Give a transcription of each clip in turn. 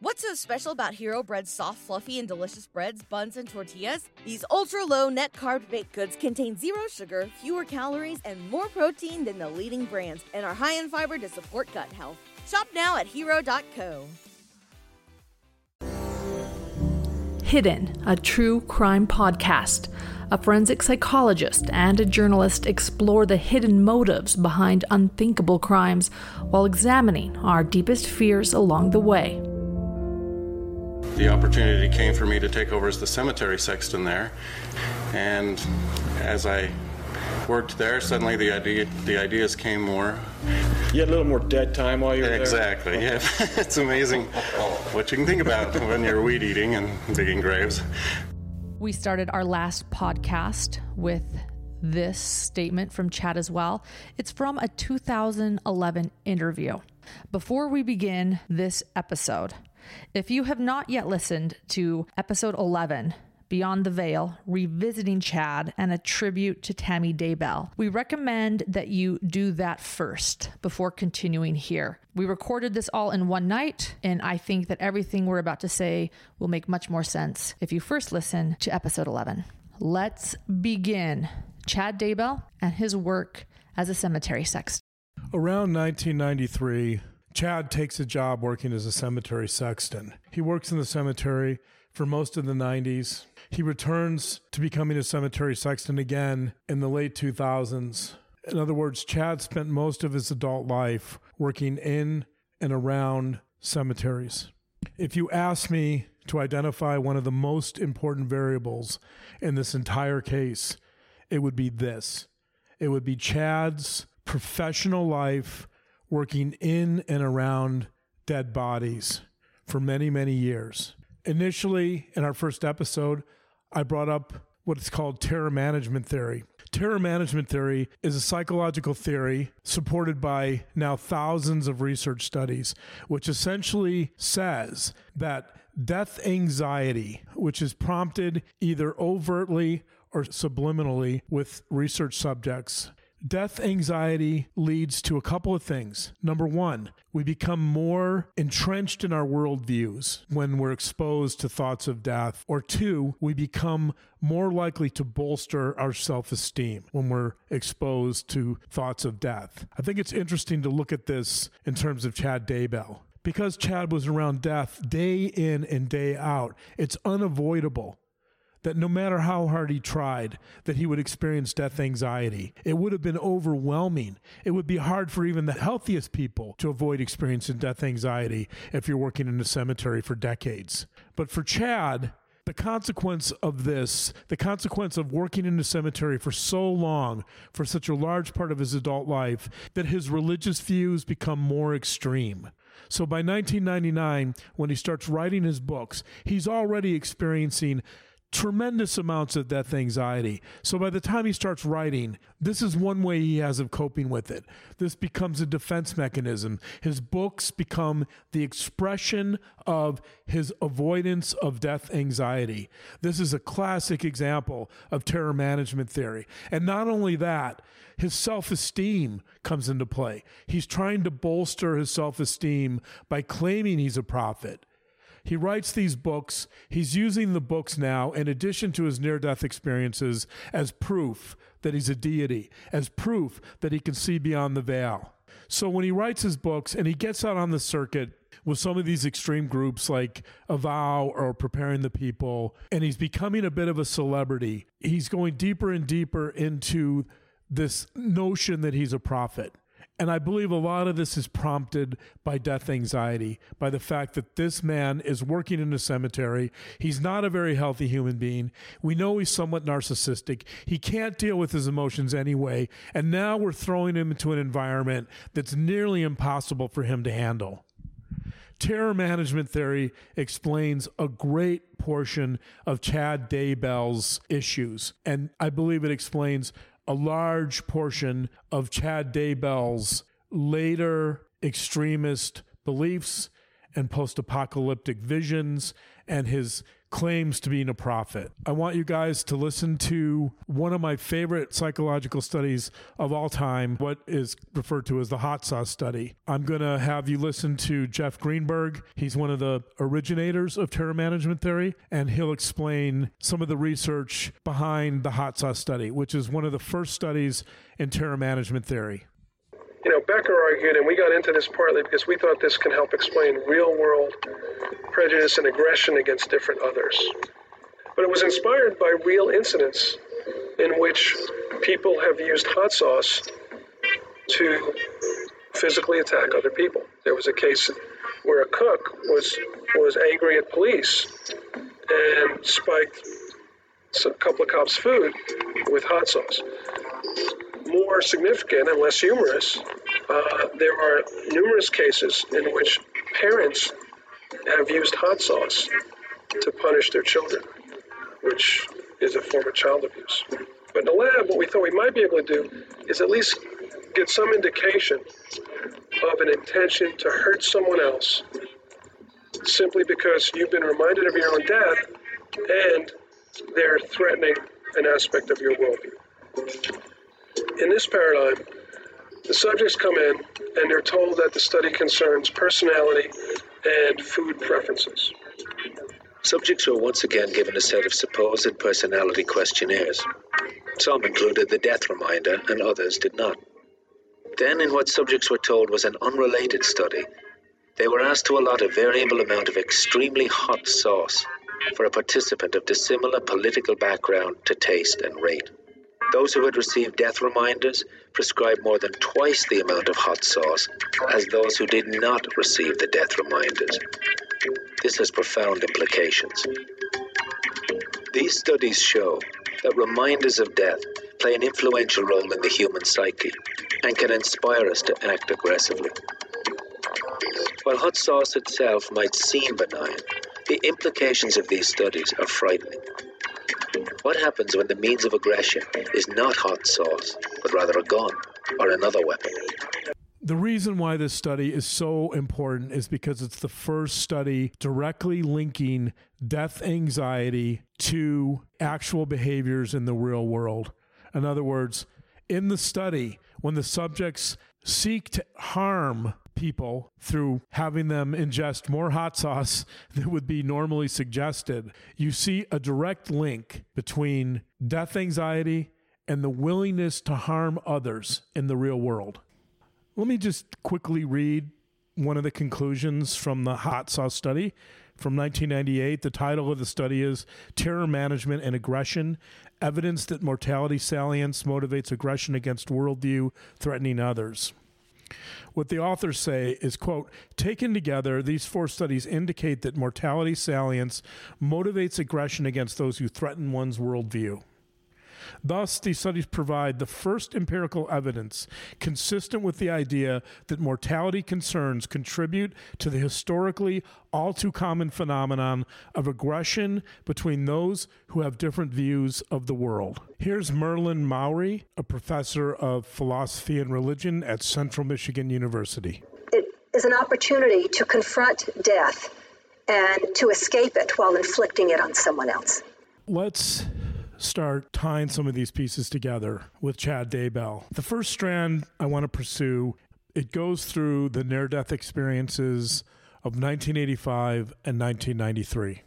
What's so special about Hero Bread's soft, fluffy, and delicious breads, buns, and tortillas? These ultra low net carb baked goods contain zero sugar, fewer calories, and more protein than the leading brands, and are high in fiber to support gut health. Shop now at hero.co. Hidden, a true crime podcast. A forensic psychologist and a journalist explore the hidden motives behind unthinkable crimes while examining our deepest fears along the way. The opportunity came for me to take over as the cemetery sexton there, and as I worked there, suddenly the idea the ideas came more. You had a little more dead time while you were Exactly. there? Yeah, it's amazing what you can think about when you're weed eating and digging graves. We started our last podcast with this statement from Chad as well. It's from a 2011 interview. Before we begin this episode, if you have not yet listened to episode 11, Beyond the Veil, revisiting Chad and a tribute to Tammy Daybell. We recommend that you do that first before continuing here. We recorded this all in one night, and I think that everything we're about to say will make much more sense if you first listen to episode 11. Let's begin. Chad Daybell and his work as a cemetery sexton. Around 1993, Chad takes a job working as a cemetery sexton. He works in the cemetery for most of the 90s. He returns to becoming a cemetery sexton again in the late 2000s. In other words, Chad spent most of his adult life working in and around cemeteries. If you ask me to identify one of the most important variables in this entire case, it would be this it would be Chad's professional life working in and around dead bodies for many, many years. Initially, in our first episode, I brought up what's called terror management theory. Terror management theory is a psychological theory supported by now thousands of research studies, which essentially says that death anxiety, which is prompted either overtly or subliminally with research subjects, Death anxiety leads to a couple of things. Number one, we become more entrenched in our worldviews when we're exposed to thoughts of death. Or two, we become more likely to bolster our self esteem when we're exposed to thoughts of death. I think it's interesting to look at this in terms of Chad Daybell. Because Chad was around death day in and day out, it's unavoidable that no matter how hard he tried that he would experience death anxiety. It would have been overwhelming. It would be hard for even the healthiest people to avoid experiencing death anxiety if you're working in a cemetery for decades. But for chad the consequence of this, the consequence of working in a cemetery for so long, for such a large part of his adult life, that his religious views become more extreme. So by 1999, when he starts writing his books, he's already experiencing tremendous amounts of death anxiety. So by the time he starts writing, this is one way he has of coping with it. This becomes a defense mechanism. His books become the expression of his avoidance of death anxiety. This is a classic example of terror management theory. And not only that, his self esteem comes into play. He's trying to bolster his self esteem by claiming he's a prophet. He writes these books. He's using the books now, in addition to his near death experiences, as proof that he's a deity, as proof that he can see beyond the veil. So when he writes his books and he gets out on the circuit with some of these extreme groups like Avow or Preparing the People, and he's becoming a bit of a celebrity, he's going deeper and deeper into this notion that he's a prophet. And I believe a lot of this is prompted by death anxiety, by the fact that this man is working in a cemetery. He's not a very healthy human being. We know he's somewhat narcissistic. He can't deal with his emotions anyway. And now we're throwing him into an environment that's nearly impossible for him to handle. Terror management theory explains a great portion of Chad Daybell's issues. And I believe it explains a large portion of Chad Daybell's later extremist beliefs and post apocalyptic visions and his claims to being a prophet. I want you guys to listen to one of my favorite psychological studies of all time, what is referred to as the hot sauce study. I'm going to have you listen to Jeff Greenberg. He's one of the originators of terror management theory, and he'll explain some of the research behind the hot sauce study, which is one of the first studies in terror management theory. You know, Becker argued, and we got into this partly because we thought this can help explain real world prejudice and aggression against different others. But it was inspired by real incidents in which people have used hot sauce to physically attack other people. There was a case where a cook was was angry at police and spiked a couple of cops' food with hot sauce. More significant and less humorous, uh, there are numerous cases in which parents have used hot sauce to punish their children, which is a form of child abuse. But in the lab, what we thought we might be able to do is at least get some indication of an intention to hurt someone else simply because you've been reminded of your own death and they're threatening an aspect of your worldview. In this paradigm, the subjects come in and they're told that the study concerns personality and food preferences. Subjects were once again given a set of supposed personality questionnaires. Some included the death reminder, and others did not. Then, in what subjects were told was an unrelated study, they were asked to allot a variable amount of extremely hot sauce for a participant of dissimilar political background to taste and rate. Those who had received death reminders prescribed more than twice the amount of hot sauce as those who did not receive the death reminders. This has profound implications. These studies show that reminders of death play an influential role in the human psyche and can inspire us to act aggressively. While hot sauce itself might seem benign, the implications of these studies are frightening. What happens when the means of aggression is not hot sauce, but rather a gun or another weapon? The reason why this study is so important is because it's the first study directly linking death anxiety to actual behaviors in the real world. In other words, in the study, when the subjects seek to harm people through having them ingest more hot sauce than would be normally suggested, you see a direct link between death anxiety and the willingness to harm others in the real world. Let me just quickly read one of the conclusions from the hot sauce study from 1998. The title of the study is Terror Management and Aggression Evidence that Mortality Salience Motivates Aggression Against Worldview Threatening Others. What the authors say is, quote, taken together, these four studies indicate that mortality salience motivates aggression against those who threaten one's worldview. Thus, these studies provide the first empirical evidence consistent with the idea that mortality concerns contribute to the historically all too common phenomenon of aggression between those who have different views of the world. Here's Merlin Mowry, a professor of philosophy and religion at Central Michigan University. It is an opportunity to confront death and to escape it while inflicting it on someone else. Let's start tying some of these pieces together with Chad Daybell. The first strand I want to pursue, it goes through the near death experiences of 1985 and 1993.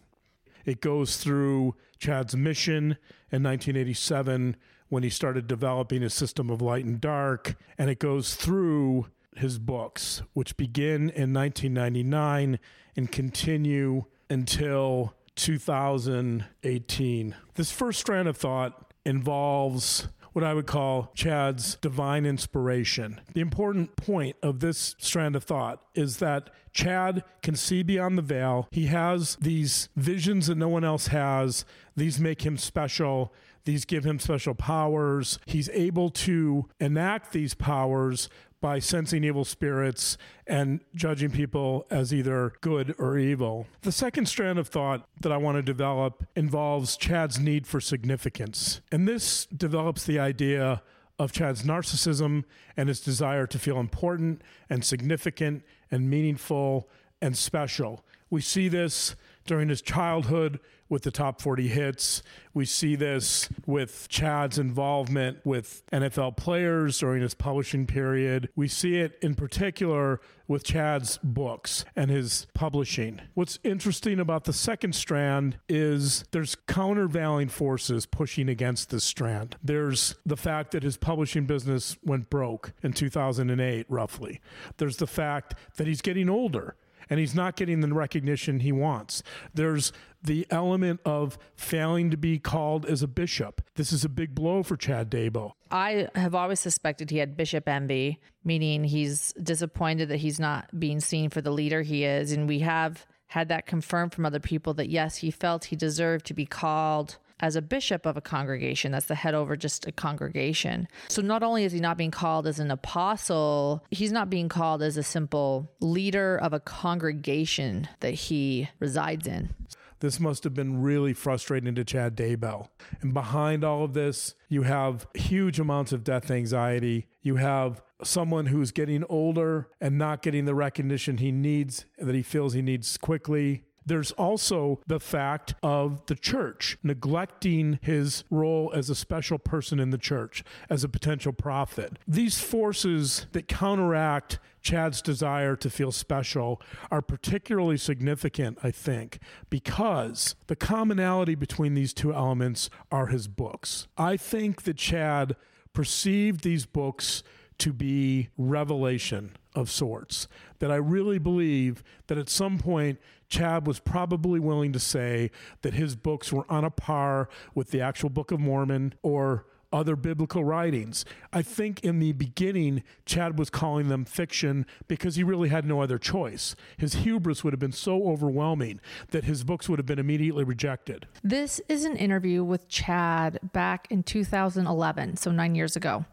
It goes through Chad's mission in 1987 when he started developing his system of light and dark, and it goes through his books, which begin in 1999 and continue until 2018. This first strand of thought involves what I would call Chad's divine inspiration. The important point of this strand of thought is that Chad can see beyond the veil. He has these visions that no one else has, these make him special. These give him special powers. He's able to enact these powers by sensing evil spirits and judging people as either good or evil. The second strand of thought that I want to develop involves Chad's need for significance. And this develops the idea of Chad's narcissism and his desire to feel important and significant and meaningful and special. We see this during his childhood with the top 40 hits. We see this with Chad's involvement with NFL players during his publishing period. We see it in particular with Chad's books and his publishing. What's interesting about the second strand is there's countervailing forces pushing against this strand. There's the fact that his publishing business went broke in 2008, roughly. There's the fact that he's getting older and he's not getting the recognition he wants. There's the element of failing to be called as a bishop. This is a big blow for Chad Daybell. I have always suspected he had bishop envy, meaning he's disappointed that he's not being seen for the leader he is. And we have had that confirmed from other people that yes, he felt he deserved to be called as a bishop of a congregation. That's the head over just a congregation. So not only is he not being called as an apostle, he's not being called as a simple leader of a congregation that he resides in. This must have been really frustrating to Chad Daybell. And behind all of this, you have huge amounts of death anxiety. You have someone who's getting older and not getting the recognition he needs, that he feels he needs quickly. There's also the fact of the church neglecting his role as a special person in the church, as a potential prophet. These forces that counteract Chad's desire to feel special are particularly significant, I think, because the commonality between these two elements are his books. I think that Chad perceived these books to be revelation of sorts. That I really believe that at some point, Chad was probably willing to say that his books were on a par with the actual Book of Mormon or other biblical writings. I think in the beginning, Chad was calling them fiction because he really had no other choice. His hubris would have been so overwhelming that his books would have been immediately rejected. This is an interview with Chad back in 2011, so nine years ago.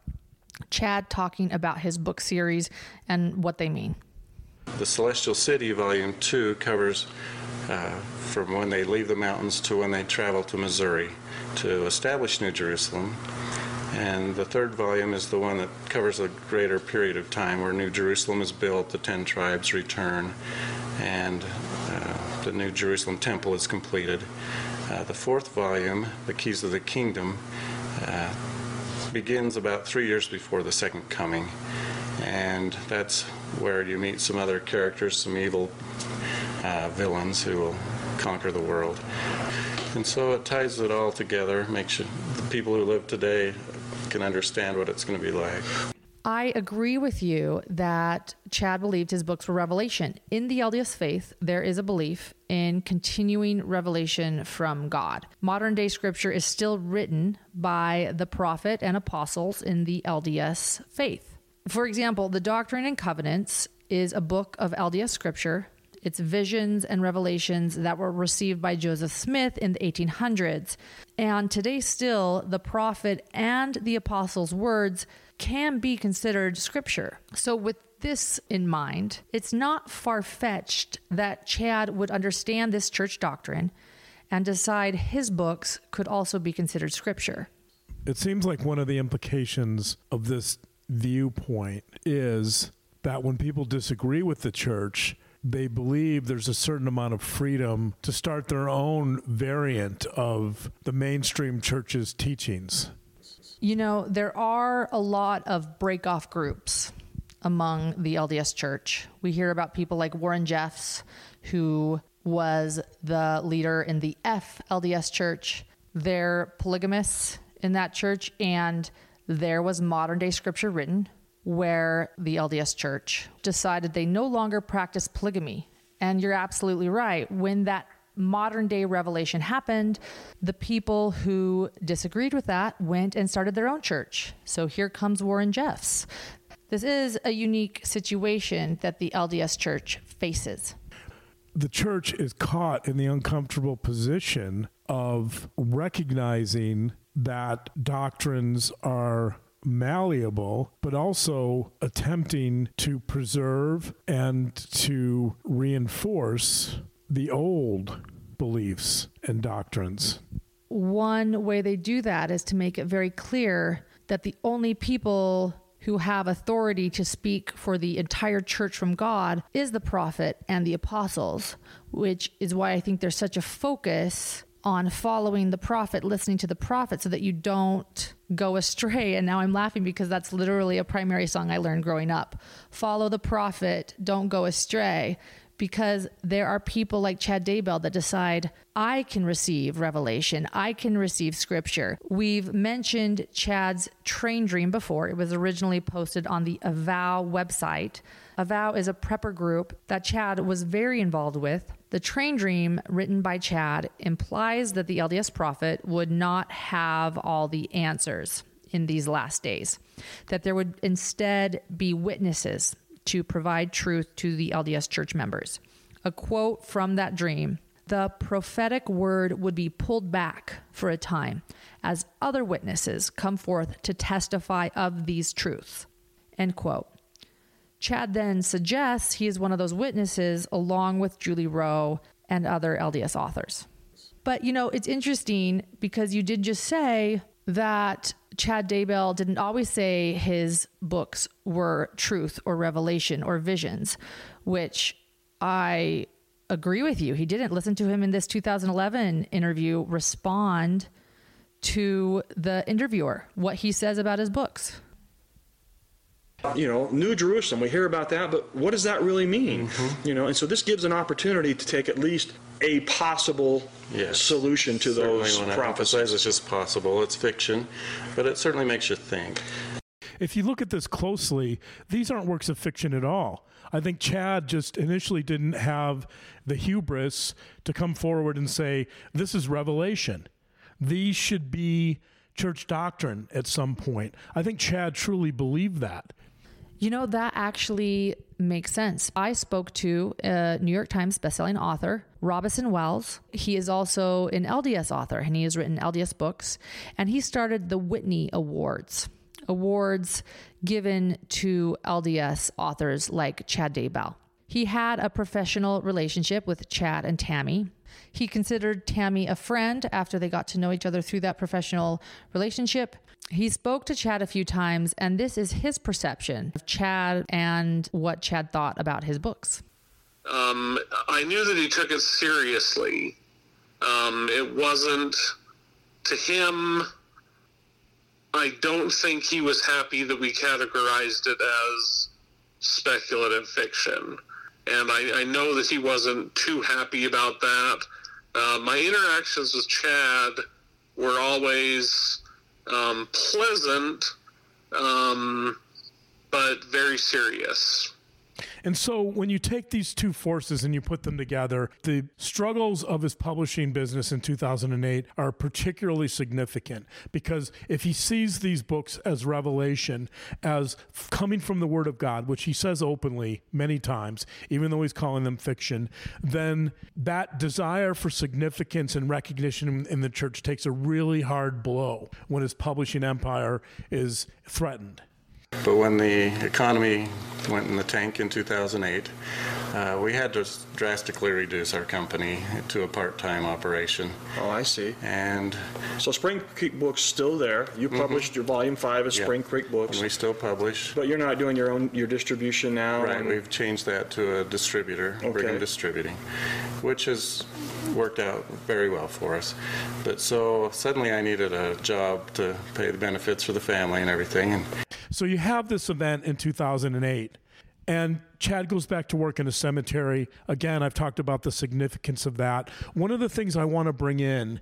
Chad talking about his book series and what they mean. The Celestial City, Volume 2, covers uh, from when they leave the mountains to when they travel to Missouri to establish New Jerusalem. And the third volume is the one that covers a greater period of time where New Jerusalem is built, the ten tribes return, and uh, the New Jerusalem temple is completed. Uh, the fourth volume, The Keys of the Kingdom, uh, begins about three years before the second coming. And that's where you meet some other characters, some evil uh, villains who will conquer the world. And so it ties it all together, makes sure the people who live today can understand what it's going to be like. I agree with you that Chad believed his books were revelation. In the LDS faith, there is a belief in continuing revelation from God. Modern day scripture is still written by the prophet and apostles in the LDS faith. For example, the Doctrine and Covenants is a book of LDS scripture. It's visions and revelations that were received by Joseph Smith in the 1800s. And today, still, the prophet and the apostles' words can be considered scripture. So, with this in mind, it's not far fetched that Chad would understand this church doctrine and decide his books could also be considered scripture. It seems like one of the implications of this viewpoint is that when people disagree with the church, they believe there's a certain amount of freedom to start their own variant of the mainstream church's teachings. You know, there are a lot of break off groups among the LDS church. We hear about people like Warren Jeffs, who was the leader in the F LDS church. They're polygamists in that church, and there was modern day scripture written where the LDS church decided they no longer practice polygamy. And you're absolutely right. When that modern day revelation happened, the people who disagreed with that went and started their own church. So here comes Warren Jeffs. This is a unique situation that the LDS church faces. The church is caught in the uncomfortable position of recognizing that doctrines are malleable, but also attempting to preserve and to reinforce the old beliefs and doctrines. One way they do that is to make it very clear that the only people who have authority to speak for the entire church from God is the prophet and the apostles, which is why I think there's such a focus on following the prophet, listening to the prophet, so that you don't go astray. And now I'm laughing because that's literally a primary song I learned growing up. Follow the prophet, don't go astray because there are people like Chad Daybell that decide, I can receive revelation, I can receive scripture. We've mentioned Chad's train dream before. It was originally posted on the Avow website. Avow is a prepper group that Chad was very involved with. The train dream written by Chad implies that the LDS prophet would not have all the answers in these last days, that there would instead be witnesses to provide truth to the LDS church members. A quote from that dream the prophetic word would be pulled back for a time as other witnesses come forth to testify of these truths. End quote. Chad then suggests he is one of those witnesses along with Julie Rowe and other LDS authors. But you know, it's interesting because you did just say that Chad Daybell didn't always say his books were truth or revelation or visions, which I agree with you. He didn't listen to him in this 2011 interview respond to the interviewer, what he says about his books you know, New Jerusalem, we hear about that, but what does that really mean? Mm-hmm. You know, and so this gives an opportunity to take at least a possible yes. solution to certainly those when prophecies. I it's just possible. It's fiction, but it certainly makes you think. If you look at this closely, these aren't works of fiction at all. I think Chad just initially didn't have the hubris to come forward and say, This is revelation. These should be church doctrine at some point. I think Chad truly believed that. You know, that actually makes sense. I spoke to a New York Times bestselling author, Robison Wells. He is also an LDS author and he has written LDS books. And he started the Whitney Awards, awards given to LDS authors like Chad Daybell. He had a professional relationship with Chad and Tammy. He considered Tammy a friend after they got to know each other through that professional relationship. He spoke to Chad a few times, and this is his perception of Chad and what Chad thought about his books. Um, I knew that he took it seriously. Um, it wasn't to him. I don't think he was happy that we categorized it as speculative fiction. And I, I know that he wasn't too happy about that. Uh, my interactions with Chad were always um, pleasant, um, but very serious. And so when you take these two forces and you put them together, the struggles of his publishing business in 2008 are particularly significant because if he sees these books as revelation, as coming from the Word of God, which he says openly many times, even though he's calling them fiction, then that desire for significance and recognition in the church takes a really hard blow when his publishing empire is threatened. But when the economy went in the tank in 2008, uh, we had to drastically reduce our company to a part-time operation. Oh, I see. And so Spring Creek Books still there. You mm-hmm. published mm-hmm. your volume five of Spring Creek Books. And we still publish. But you're not doing your own your distribution now. Right. We've changed that to a distributor, okay. Brigham Distributing, which has worked out very well for us. But so suddenly I needed a job to pay the benefits for the family and everything. And so you have this event in 2008. And Chad goes back to work in a cemetery. Again, I've talked about the significance of that. One of the things I want to bring in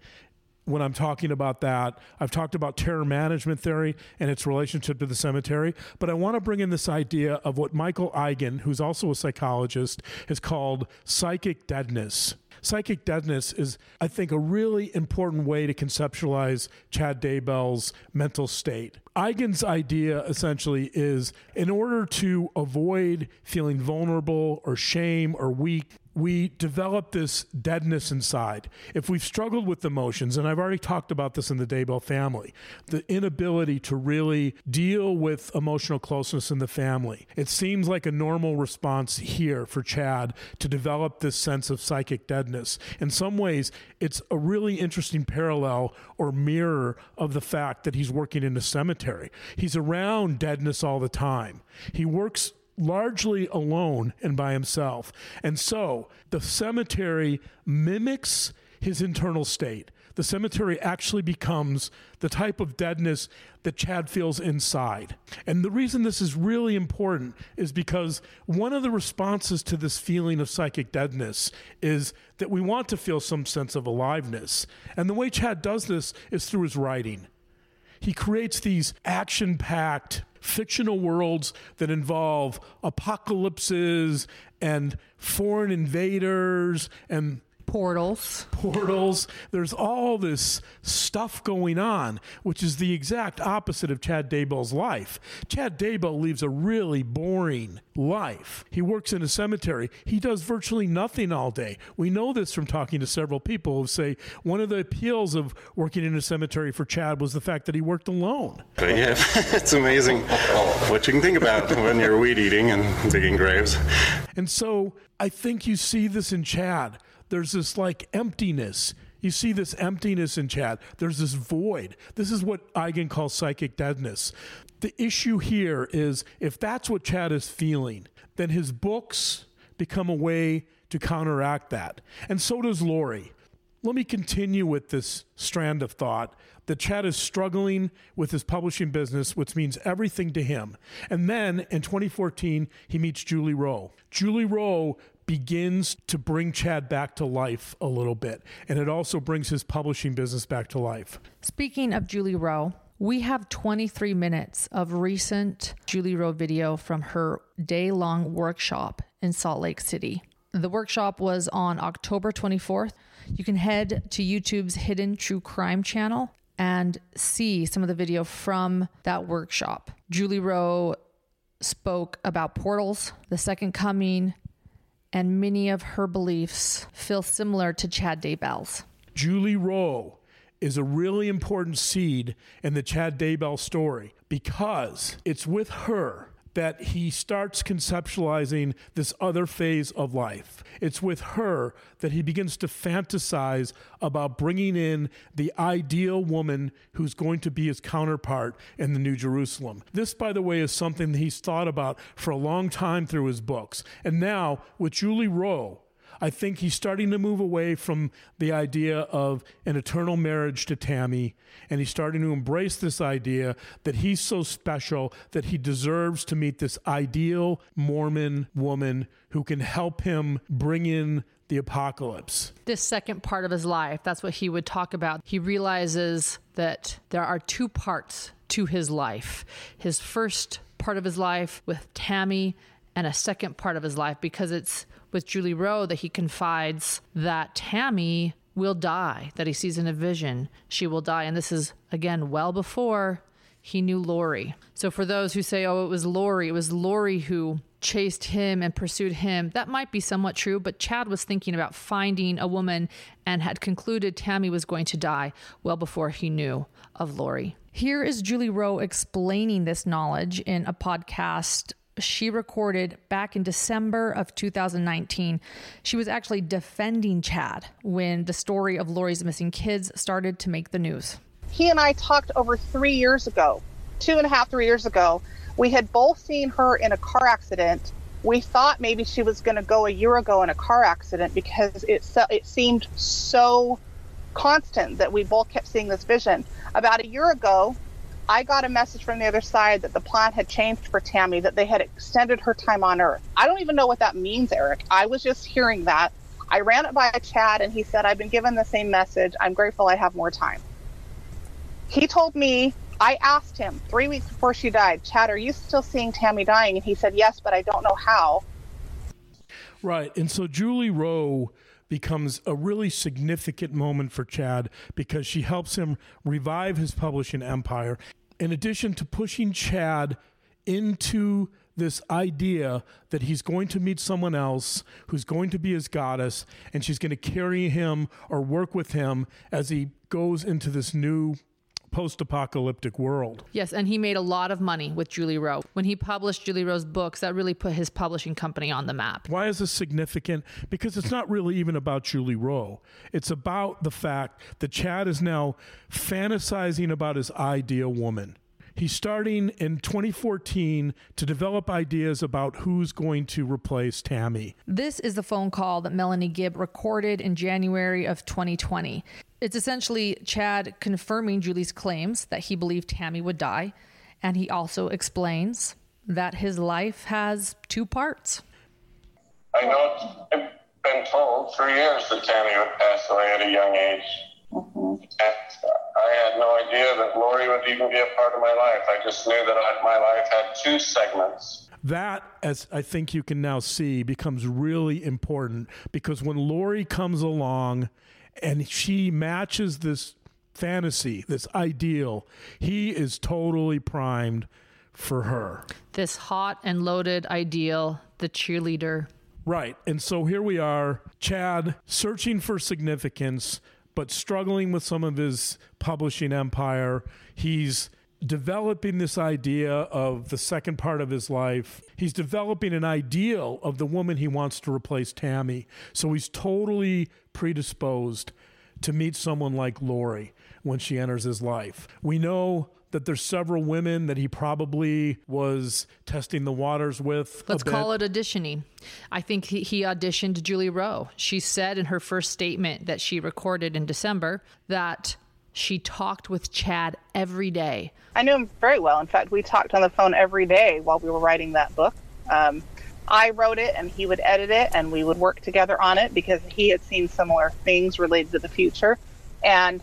when I'm talking about that, I've talked about terror management theory and its relationship to the cemetery, but I want to bring in this idea of what Michael Eigen, who's also a psychologist, has called psychic deadness. Psychic deadness is, I think, a really important way to conceptualize Chad Daybell's mental state. Eigen's idea essentially is in order to avoid feeling vulnerable or shame or weak we develop this deadness inside. If we've struggled with emotions, and I've already talked about this in the Daybell family, the inability to really deal with emotional closeness in the family, it seems like a normal response here for Chad to develop this sense of psychic deadness. In some ways, it's a really interesting parallel or mirror of the fact that he's working in a cemetery. He's around deadness all the time. He works largely alone and by himself. And so the cemetery mimics his internal state. The cemetery actually becomes the type of deadness that Chad feels inside. And the reason this is really important is because one of the responses to this feeling of psychic deadness is that we want to feel some sense of aliveness. And the way Chad does this is through his writing. He creates these action packed fictional worlds that involve apocalypses and foreign invaders and portals. Portals. There's all this stuff going on, which is the exact opposite of Chad Daybell's life. Chad Daybell leaves a really boring life. He works in a cemetery. He does virtually nothing all day. We know this from talking to several people who say one of the appeals of working in a cemetery for Chad was the fact that he worked alone. But yeah, it's amazing what you can think about when you're weed eating and digging graves. And so I think you see this in Chad there's this like emptiness. You see this emptiness in Chad. There's this void. This is what Eigen calls psychic deadness. The issue here is if that's what Chad is feeling, then his books become a way to counteract that. And so does Lori. Let me continue with this strand of thought that Chad is struggling with his publishing business, which means everything to him. And then in 2014, he meets Julie Rowe. Julie Rowe begins to bring Chad back to life a little bit. And it also brings his publishing business back to life. Speaking of Julie Rowe, we have 23 minutes of recent Julie Rowe video from her day long workshop in Salt Lake City. The workshop was on October 24th. You can head to YouTube's Hidden True Crime channel and see some of the video from that workshop. Julie Rowe spoke about portals, the second coming, and many of her beliefs feel similar to Chad Daybell's. Julie Rowe is a really important seed in the Chad Daybell story because it's with her that he starts conceptualizing this other phase of life. It's with her that he begins to fantasize about bringing in the ideal woman who's going to be his counterpart in the New Jerusalem. This, by the way, is something that he's thought about for a long time through his books. And now, with Julie Rowe, I think he's starting to move away from the idea of an eternal marriage to Tammy, and he's starting to embrace this idea that he's so special that he deserves to meet this ideal Mormon woman who can help him bring in the apocalypse. This second part of his life, that's what he would talk about. He realizes that there are two parts to his life. His first part of his life with Tammy and a second part of his life because it's with Julie Rowe that he confides that Tammy will die, that he sees in a vision. She will die. And this is, again, well before he knew Lori. So for those who say, oh, it was Lori, it was Lori who chased him and pursued him, that might be somewhat true. But Chad was thinking about finding a woman and had concluded Tammy was going to die well before he knew of Lori. Here is Julie Rowe explaining this knowledge in a podcast she recorded back in December of 2019. She was actually defending Chad when the story of Lori's missing kids started to make the news. He and I talked over three years ago, two and a half, three years ago. We had both seen her in a car accident. We thought maybe she was going to go a year ago in a car accident because it it seemed so constant that we both kept seeing this vision. About a year ago, I got a message from the other side that the plan had changed for Tammy, that they had extended her time on Earth. I don't even know what that means, Eric. I was just hearing that. I ran it by Chad, and he said, I've been given the same message. I'm grateful I have more time. He told me, I asked him three weeks before she died, Chad, are you still seeing Tammy dying? And he said, Yes, but I don't know how. Right. And so Julie Rowe becomes a really significant moment for Chad because she helps him revive his publishing empire. In addition to pushing Chad into this idea that he's going to meet someone else who's going to be his goddess and she's going to carry him or work with him as he goes into this new post apocalyptic world. Yes, and he made a lot of money with Julie Rowe. When he published Julie Rowe's books, that really put his publishing company on the map. Why is this significant? Because it's not really even about Julie Rowe. It's about the fact that Chad is now fantasizing about his ideal woman. He's starting in 2014 to develop ideas about who's going to replace Tammy. This is the phone call that Melanie Gibb recorded in January of 2020. It's essentially Chad confirming Julie's claims that he believed Tammy would die, and he also explains that his life has two parts. I know it's been told for years that Tammy would pass away at a young age. Mm-hmm. I had no idea that Lori would even be a part of my life. I just knew that I, my life had two segments. That, as I think you can now see, becomes really important because when Lori comes along and she matches this fantasy, this ideal, he is totally primed for her. This hot and loaded ideal, the cheerleader. Right. And so here we are, Chad searching for significance but struggling with some of his publishing empire. He's developing this idea of the second part of his life. He's developing an ideal of the woman he wants to replace Tammy. So he's totally predisposed to meet someone like Lori when she enters his life. We know that there's several women that he probably was testing the waters with. Let's call it auditioning. I think he, he auditioned Julie Rowe. She said in her first statement that she recorded in December that she talked with Chad every day. I knew him very well. In fact, we talked on the phone every day while we were writing that book. Um, I wrote it and he would edit it and we would work together on it because he had seen similar things related to the future. And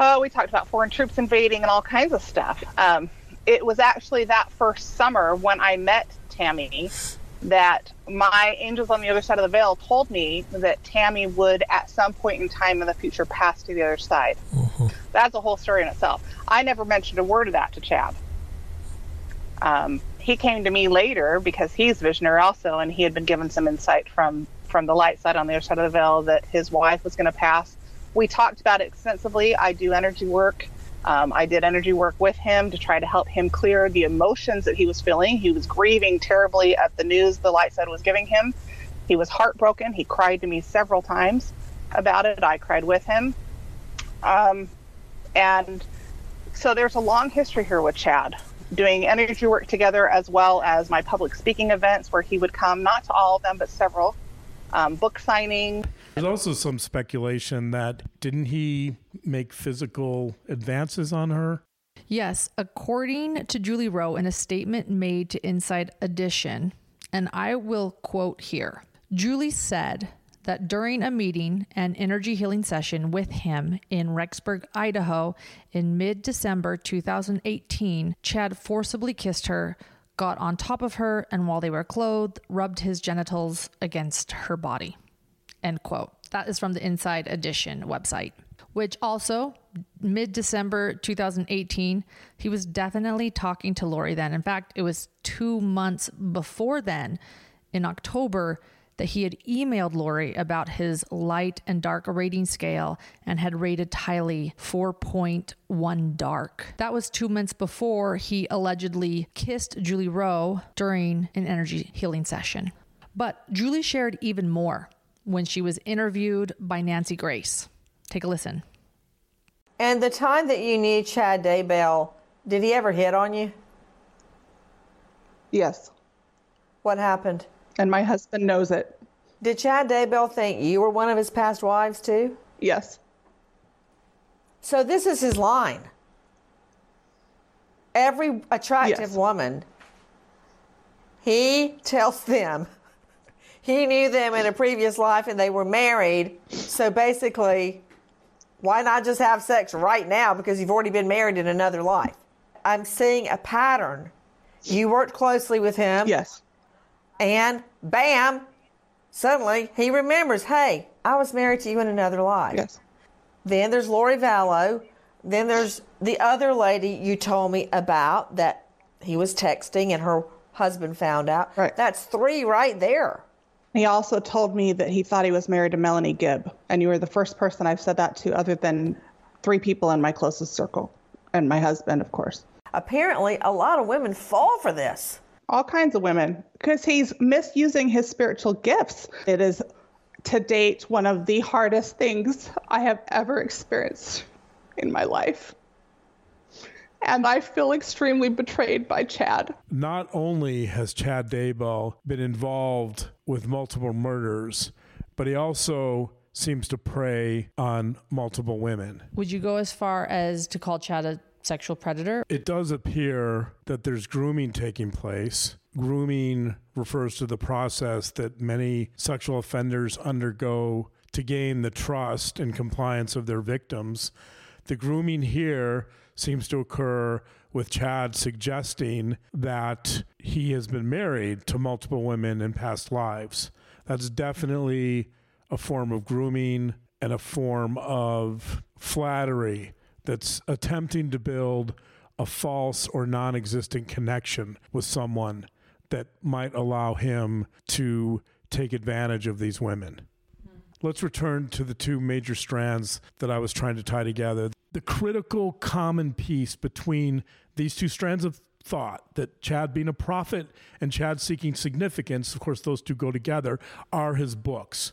Oh, we talked about foreign troops invading and all kinds of stuff. Um, it was actually that first summer when I met Tammy that my angels on the other side of the veil told me that Tammy would at some point in time in the future pass to the other side. Mm-hmm. That's a whole story in itself. I never mentioned a word of that to Chad. Um, he came to me later because he's visionary also, and he had been given some insight from from the light side on the other side of the veil that his wife was going to pass we talked about it extensively. I do energy work. Um, I did energy work with him to try to help him clear the emotions that he was feeling. He was grieving terribly at the news the light side was giving him. He was heartbroken. He cried to me several times about it. I cried with him. Um, and so there's a long history here with Chad doing energy work together as well as my public speaking events where he would come, not to all of them, but several. Um, book signing, there's also some speculation that didn't he make physical advances on her? Yes, according to Julie Rowe in a statement made to Inside Edition, and I will quote here Julie said that during a meeting and energy healing session with him in Rexburg, Idaho in mid December 2018, Chad forcibly kissed her, got on top of her, and while they were clothed, rubbed his genitals against her body. End quote. That is from the Inside Edition website, which also mid December 2018, he was definitely talking to Lori then. In fact, it was two months before then, in October, that he had emailed Lori about his light and dark rating scale and had rated highly 4.1 dark. That was two months before he allegedly kissed Julie Rowe during an energy healing session. But Julie shared even more when she was interviewed by Nancy Grace. Take a listen. And the time that you knew Chad Daybell, did he ever hit on you? Yes. What happened? And my husband knows it. Did Chad Daybell think you were one of his past wives too? Yes. So this is his line. Every attractive yes. woman, he tells them he knew them in a previous life and they were married. So basically, why not just have sex right now because you've already been married in another life? I'm seeing a pattern. You worked closely with him. Yes. And bam, suddenly he remembers, hey, I was married to you in another life. Yes. Then there's Lori Vallow. Then there's the other lady you told me about that he was texting and her husband found out. Right. That's three right there. He also told me that he thought he was married to Melanie Gibb, and you were the first person I've said that to, other than three people in my closest circle, and my husband, of course. Apparently, a lot of women fall for this. All kinds of women, because he's misusing his spiritual gifts. It is, to date, one of the hardest things I have ever experienced in my life. And I feel extremely betrayed by Chad. Not only has Chad Daybell been involved with multiple murders, but he also seems to prey on multiple women. Would you go as far as to call Chad a sexual predator? It does appear that there's grooming taking place. Grooming refers to the process that many sexual offenders undergo to gain the trust and compliance of their victims. The grooming here seems to occur with Chad suggesting that he has been married to multiple women in past lives. That's definitely a form of grooming and a form of flattery that's attempting to build a false or non existent connection with someone that might allow him to take advantage of these women. Hmm. Let's return to the two major strands that I was trying to tie together. The critical common piece between these two strands of thought that Chad being a prophet and Chad seeking significance, of course, those two go together, are his books.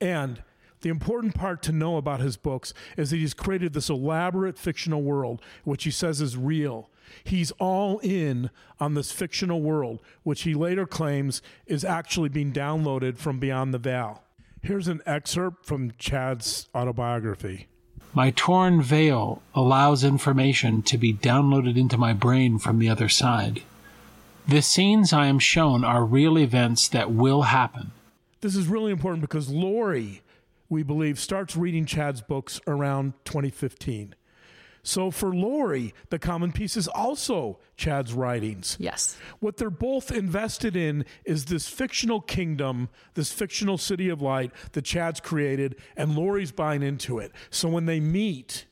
And the important part to know about his books is that he's created this elaborate fictional world, which he says is real. He's all in on this fictional world, which he later claims is actually being downloaded from beyond the veil. Here's an excerpt from Chad's autobiography. My torn veil allows information to be downloaded into my brain from the other side. The scenes I am shown are real events that will happen. This is really important because Lori, we believe, starts reading Chad's books around 2015. So for Lori, the common piece is also Chad's writings. Yes. What they're both invested in is this fictional kingdom, this fictional city of light that Chad's created, and Lori's buying into it. So when they meet,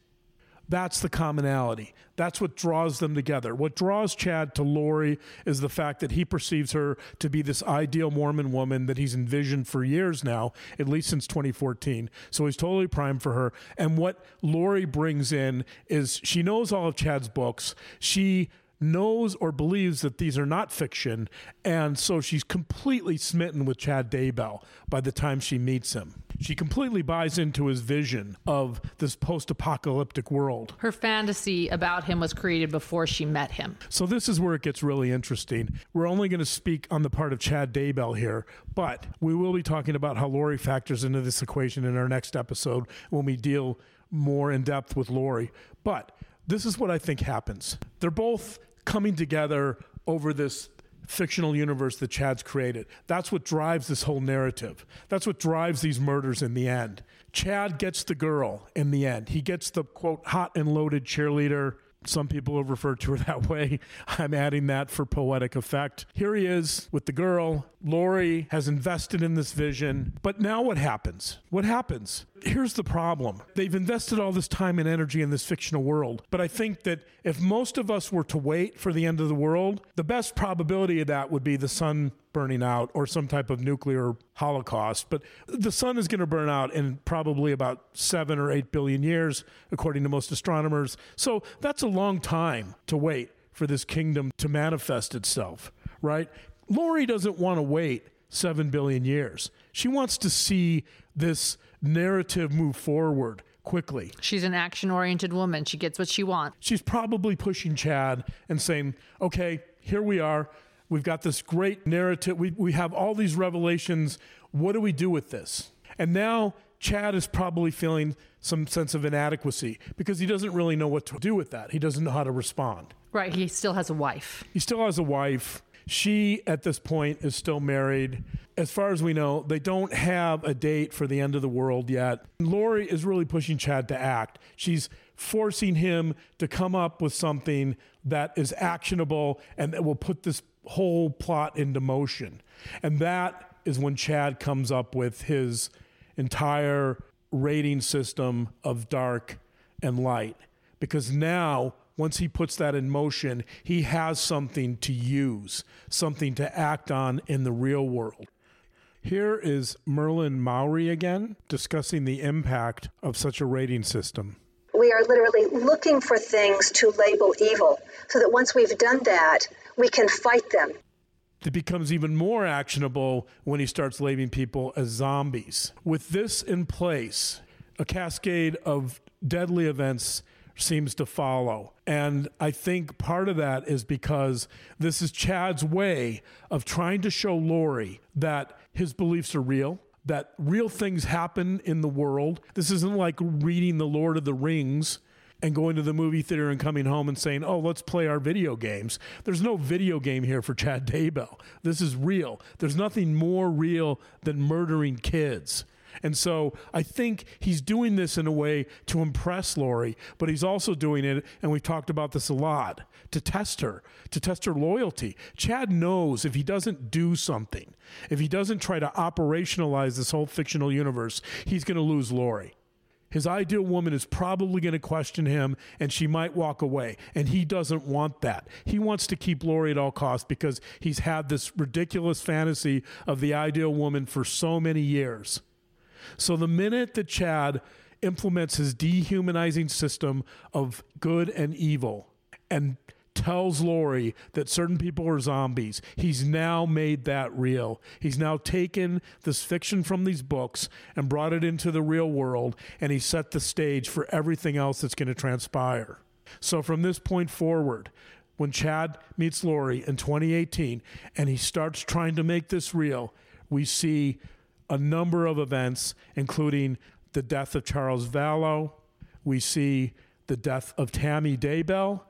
that's the commonality. That's what draws them together. What draws Chad to Lori is the fact that he perceives her to be this ideal Mormon woman that he's envisioned for years now, at least since 2014. So he's totally primed for her. And what Lori brings in is she knows all of Chad's books. She knows or believes that these are not fiction. And so she's completely smitten with Chad Daybell by the time she meets him. She completely buys into his vision of this post apocalyptic world. Her fantasy about him was created before she met him. So, this is where it gets really interesting. We're only going to speak on the part of Chad Daybell here, but we will be talking about how Lori factors into this equation in our next episode when we deal more in depth with Lori. But this is what I think happens. They're both coming together over this fictional universe that Chad's created. That's what drives this whole narrative. That's what drives these murders in the end. Chad gets the girl in the end. He gets the quote hot and loaded cheerleader some people have referred to her that way. I'm adding that for poetic effect. Here he is with the girl. Lori has invested in this vision. But now what happens? What happens? Here's the problem. They've invested all this time and energy in this fictional world. But I think that if most of us were to wait for the end of the world, the best probability of that would be the sun burning out or some type of nuclear holocaust. But the sun is going to burn out in probably about seven or eight billion years, according to most astronomers. So that's a long time to wait for this kingdom to manifest itself, right? Lori doesn't want to wait seven billion years. She wants to see this narrative move forward quickly. She's an action oriented woman. She gets what she wants. She's probably pushing Chad and saying, okay, here we are. We've got this great narrative. We, we have all these revelations. What do we do with this? And now Chad is probably feeling some sense of inadequacy because he doesn't really know what to do with that. He doesn't know how to respond. Right. He still has a wife. He still has a wife. She, at this point, is still married. As far as we know, they don't have a date for the end of the world yet. Lori is really pushing Chad to act. She's forcing him to come up with something that is actionable and that will put this whole plot into motion. And that is when Chad comes up with his entire rating system of dark and light. Because now once he puts that in motion, he has something to use, something to act on in the real world. Here is Merlin Mowry again discussing the impact of such a rating system. We are literally looking for things to label evil so that once we've done that, we can fight them. It becomes even more actionable when he starts labeling people as zombies. With this in place, a cascade of deadly events seems to follow. And I think part of that is because this is Chad's way of trying to show Lori that his beliefs are real, that real things happen in the world. This isn't like reading The Lord of the Rings and going to the movie theater and coming home and saying, oh, let's play our video games. There's no video game here for Chad Daybell. This is real. There's nothing more real than murdering kids. And so I think he's doing this in a way to impress Lori, but he's also doing it, and we've talked about this a lot, to test her, to test her loyalty. Chad knows if he doesn't do something, if he doesn't try to operationalize this whole fictional universe, he's going to lose Lori. His ideal woman is probably going to question him and she might walk away. And he doesn't want that. He wants to keep Lori at all costs because he's had this ridiculous fantasy of the ideal woman for so many years. So the minute that Chad implements his dehumanizing system of good and evil and tells Lori that certain people are zombies. He's now made that real. He's now taken this fiction from these books and brought it into the real world, and he set the stage for everything else that's going to transpire. So from this point forward, when Chad meets Lori in 2018 and he starts trying to make this real, we see a number of events, including the death of Charles Vallow. We see the death of Tammy Daybell.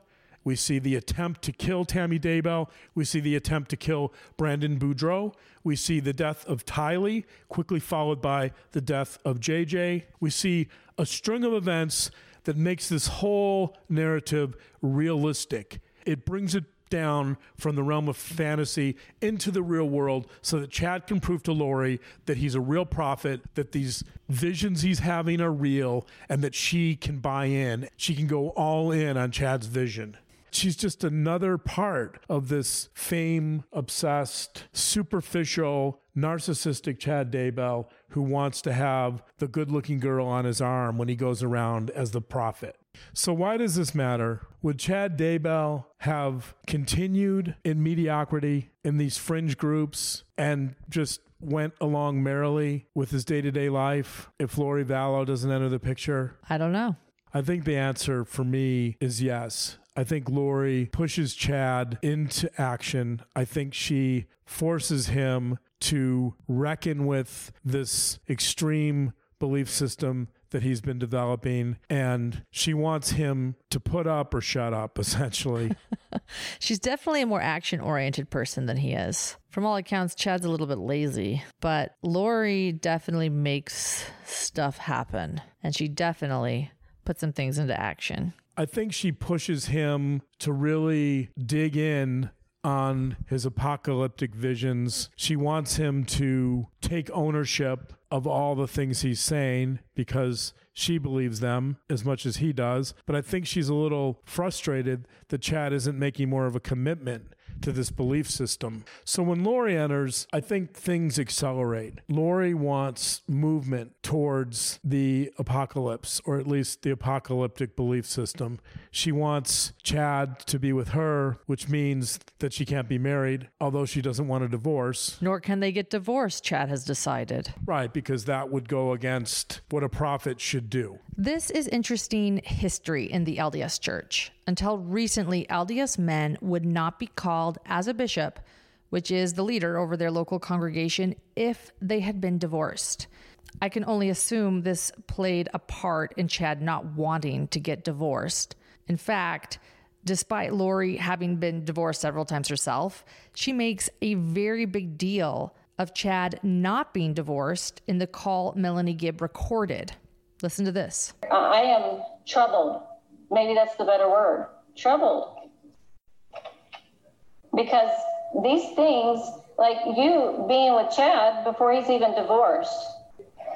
We see the attempt to kill Tammy Daybell. We see the attempt to kill Brandon Boudreau. We see the death of Tylee, quickly followed by the death of JJ. We see a string of events that makes this whole narrative realistic. It brings it down from the realm of fantasy into the real world so that Chad can prove to Lori that he's a real prophet, that these visions he's having are real, and that she can buy in. She can go all in on Chad's vision. She's just another part of this fame obsessed, superficial, narcissistic Chad Daybell who wants to have the good looking girl on his arm when he goes around as the prophet. So, why does this matter? Would Chad Daybell have continued in mediocrity in these fringe groups and just went along merrily with his day to day life if Lori Vallow doesn't enter the picture? I don't know. I think the answer for me is yes. I think Lori pushes Chad into action. I think she forces him to reckon with this extreme belief system that he's been developing and she wants him to put up or shut up essentially. She's definitely a more action oriented person than he is. From all accounts chad's a little bit lazy but lori definitely makes stuff happen and she definitely puts some things into action I think she pushes him to really dig in on his apocalyptic visions. She wants him to take ownership of all the things he's saying because she believes them as much as he does. But I think she's a little frustrated that Chad isn't making more of a commitment to this belief system. So when Lori enters, I think things accelerate. Lori wants movement towards the apocalypse, or at least the apocalyptic belief system. She wants Chad to be with her, which means that she can't be married, although she doesn't want a divorce. Nor can they get divorced, Chad has decided. Right, because that would go against what a prophet should do. This is interesting history in the LDS Church. Until recently, LDS men would not be called as a bishop, which is the leader over their local congregation, if they had been divorced. I can only assume this played a part in Chad not wanting to get divorced. In fact, despite Lori having been divorced several times herself, she makes a very big deal of Chad not being divorced in the call Melanie Gibb recorded. Listen to this. I am troubled maybe that's the better word, troubled. Because these things, like you being with Chad before he's even divorced,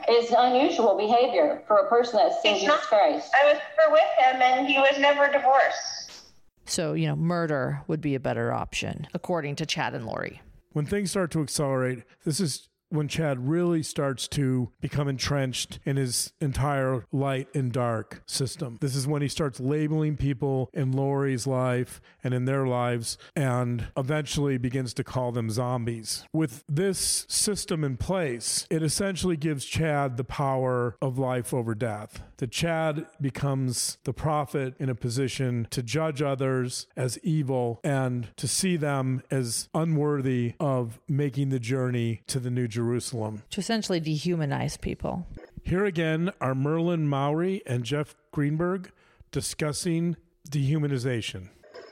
is unusual behavior for a person that's seen Jesus Christ. I was never with him and he was never divorced. So, you know, murder would be a better option, according to Chad and Lori. When things start to accelerate, this is when Chad really starts to become entrenched in his entire light and dark system. This is when he starts labeling people in Lori's life and in their lives and eventually begins to call them zombies. With this system in place, it essentially gives Chad the power of life over death. That Chad becomes the prophet in a position to judge others as evil and to see them as unworthy of making the journey to the New Jerusalem. Jerusalem. To essentially dehumanize people. Here again are Merlin Mowry and Jeff Greenberg discussing dehumanization.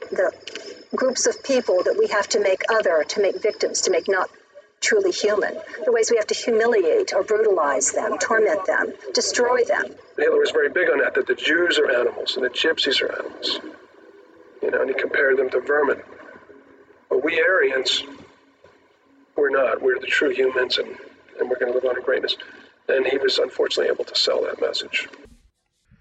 The groups of people that we have to make other, to make victims, to make not truly human. The ways we have to humiliate or brutalize them, torment them, destroy them. Hitler was very big on that, that the Jews are animals and the gypsies are animals. You know, and he compared them to vermin. But we Aryans, we're not. We're the true humans, and, and we're going to live on in greatness. And he was unfortunately able to sell that message.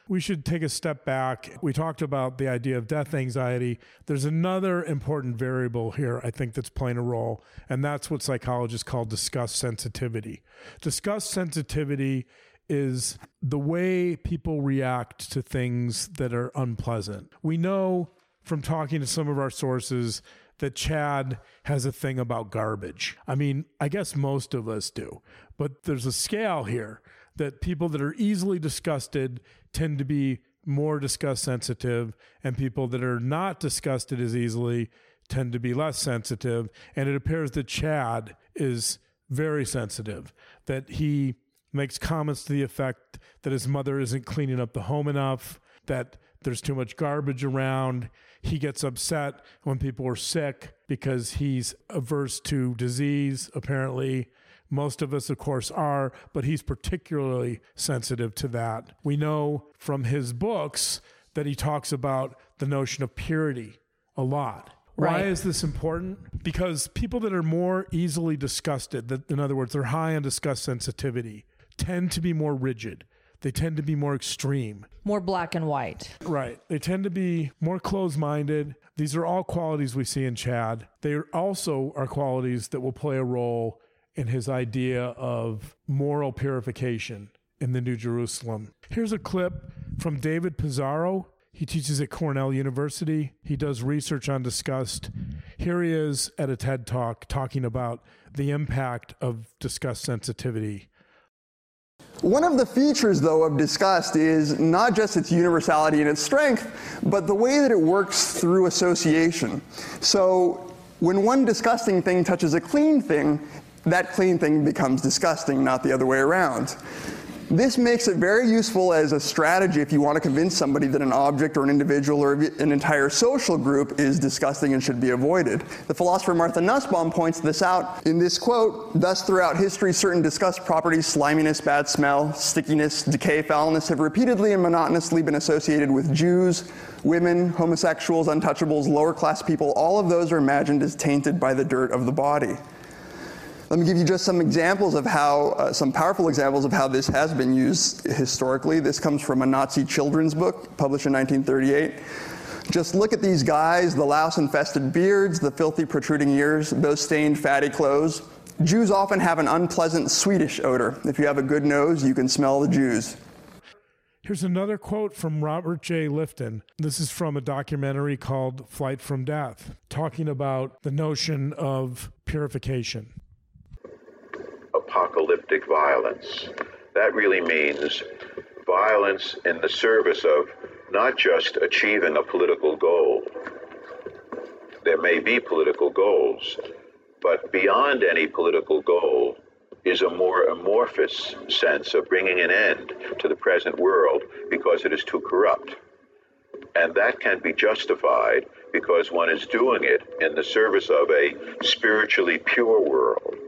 We should take a step back. We talked about the idea of death anxiety. There's another important variable here, I think, that's playing a role, and that's what psychologists call disgust sensitivity. Disgust sensitivity is the way people react to things that are unpleasant. We know from talking to some of our sources that Chad has a thing about garbage. I mean, I guess most of us do, but there's a scale here that people that are easily disgusted tend to be more disgust sensitive, and people that are not disgusted as easily tend to be less sensitive. And it appears that Chad is very sensitive, that he makes comments to the effect that his mother isn't cleaning up the home enough, that there's too much garbage around. He gets upset when people are sick because he's averse to disease, apparently. Most of us, of course, are, but he's particularly sensitive to that. We know from his books that he talks about the notion of purity a lot. Right. Why is this important? Because people that are more easily disgusted, that in other words, they're high on disgust sensitivity, tend to be more rigid. They tend to be more extreme, more black and white. Right. They tend to be more closed minded. These are all qualities we see in Chad. They also are qualities that will play a role in his idea of moral purification in the New Jerusalem. Here's a clip from David Pizarro. He teaches at Cornell University. He does research on disgust. Here he is at a TED Talk talking about the impact of disgust sensitivity one of the features, though, of disgust is not just its universality and its strength, but the way that it works through association. So when one disgusting thing touches a clean thing, that clean thing becomes disgusting, not the other way around. This makes it very useful as a strategy if you want to convince somebody that an object or an individual or an entire social group is disgusting and should be avoided. The philosopher Martha Nussbaum points this out in this quote Thus, throughout history, certain disgust properties, sliminess, bad smell, stickiness, decay, foulness, have repeatedly and monotonously been associated with Jews, women, homosexuals, untouchables, lower class people. All of those are imagined as tainted by the dirt of the body. Let me give you just some examples of how, uh, some powerful examples of how this has been used historically. This comes from a Nazi children's book published in 1938. Just look at these guys the louse infested beards, the filthy protruding ears, those stained fatty clothes. Jews often have an unpleasant Swedish odor. If you have a good nose, you can smell the Jews. Here's another quote from Robert J. Lifton. This is from a documentary called Flight from Death, talking about the notion of purification apocalyptic violence. That really means violence in the service of not just achieving a political goal. There may be political goals, but beyond any political goal is a more amorphous sense of bringing an end to the present world because it is too corrupt. And that can be justified because one is doing it in the service of a spiritually pure world.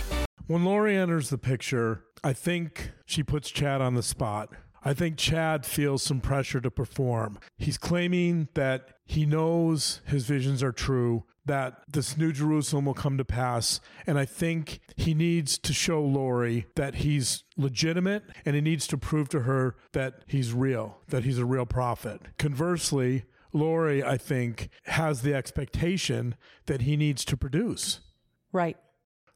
When Lori enters the picture, I think she puts Chad on the spot. I think Chad feels some pressure to perform. He's claiming that he knows his visions are true, that this new Jerusalem will come to pass. And I think he needs to show Lori that he's legitimate and he needs to prove to her that he's real, that he's a real prophet. Conversely, Lori, I think, has the expectation that he needs to produce. Right.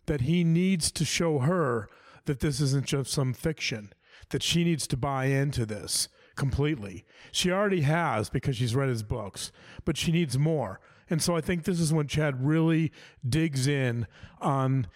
That he needs to show her that this isn't just some fiction, that she needs to buy into this completely. She already has because she's read his books, but she needs more. And so I think this is when Chad really digs in on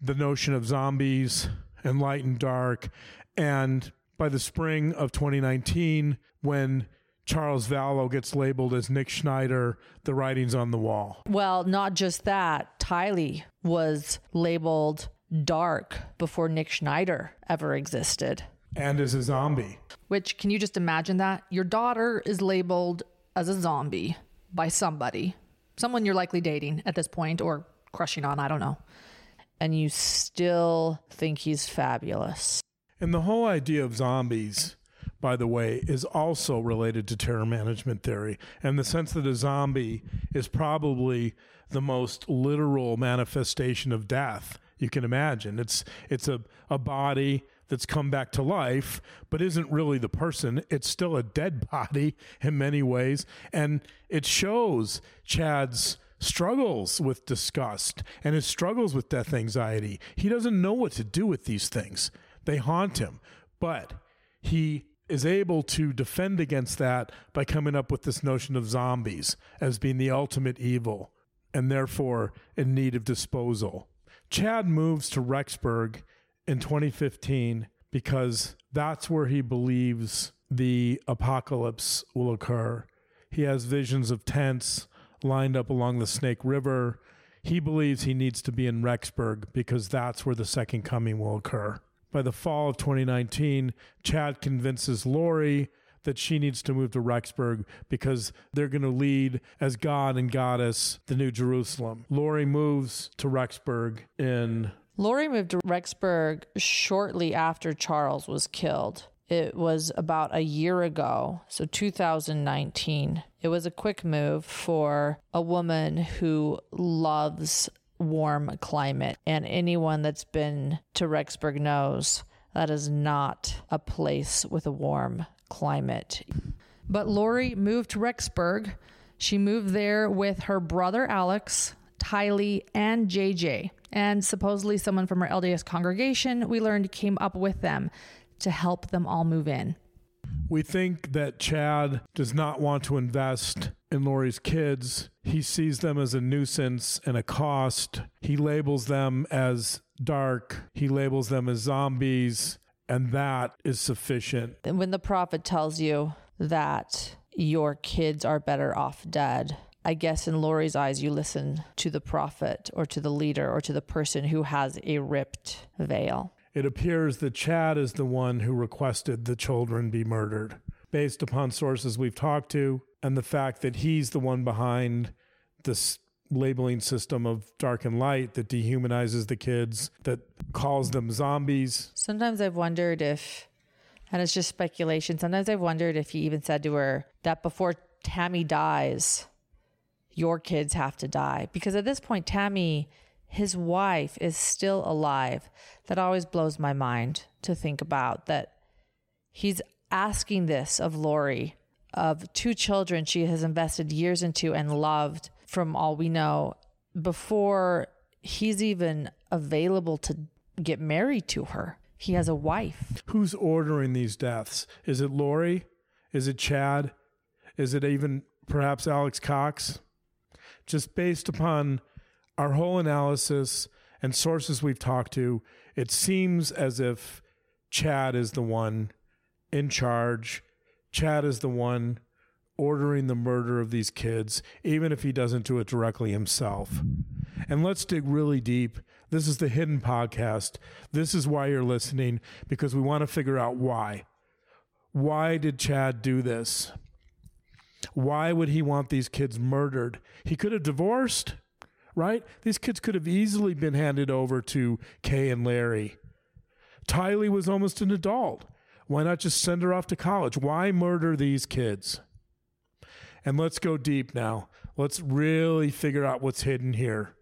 the notion of zombies and light and dark. And by the spring of 2019, when Charles Vallow gets labeled as Nick Schneider, the writing's on the wall. Well, not just that. Tylee was labeled dark before Nick Schneider ever existed. And as a zombie. Which, can you just imagine that? Your daughter is labeled as a zombie by somebody, someone you're likely dating at this point or crushing on, I don't know. And you still think he's fabulous. And the whole idea of zombies, by the way, is also related to terror management theory and the sense that a zombie is probably the most literal manifestation of death you can imagine. It's it's a, a body that's come back to life, but isn't really the person. It's still a dead body in many ways. And it shows Chad's struggles with disgust and his struggles with death anxiety. He doesn't know what to do with these things, they haunt him. But he is able to defend against that by coming up with this notion of zombies as being the ultimate evil and therefore in need of disposal. Chad moves to Rexburg in 2015 because that's where he believes the apocalypse will occur. He has visions of tents lined up along the Snake River. He believes he needs to be in Rexburg because that's where the second coming will occur. By the fall of 2019, Chad convinces Lori that she needs to move to Rexburg because they're going to lead as God and Goddess the New Jerusalem. Lori moves to Rexburg in. Lori moved to Rexburg shortly after Charles was killed. It was about a year ago, so 2019. It was a quick move for a woman who loves warm climate. And anyone that's been to Rexburg knows that is not a place with a warm climate. But Lori moved to Rexburg. She moved there with her brother Alex, Tylee, and JJ. And supposedly someone from her LDS congregation, we learned, came up with them to help them all move in. We think that Chad does not want to invest in Lori's kids. He sees them as a nuisance and a cost. He labels them as dark. He labels them as zombies. And that is sufficient. And when the prophet tells you that your kids are better off dead, I guess in Lori's eyes, you listen to the prophet or to the leader or to the person who has a ripped veil. It appears that Chad is the one who requested the children be murdered, based upon sources we've talked to, and the fact that he's the one behind this labeling system of dark and light that dehumanizes the kids, that calls them zombies. Sometimes I've wondered if, and it's just speculation, sometimes I've wondered if he even said to her that before Tammy dies, your kids have to die. Because at this point, Tammy, his wife, is still alive. That always blows my mind to think about that he's asking this of Lori, of two children she has invested years into and loved from all we know, before he's even available to get married to her. He has a wife. Who's ordering these deaths? Is it Lori? Is it Chad? Is it even perhaps Alex Cox? Just based upon our whole analysis and sources we've talked to, it seems as if Chad is the one in charge. Chad is the one ordering the murder of these kids, even if he doesn't do it directly himself. And let's dig really deep. This is the Hidden Podcast. This is why you're listening, because we want to figure out why. why did Chad do this? Why would he want these kids murdered? He could have divorced, right? These kids could have easily been handed over to Kay and Larry. Tylee was almost an adult. Why not just send her off to college? Why murder these kids? And let's go deep now. Let's really figure out what's hidden here.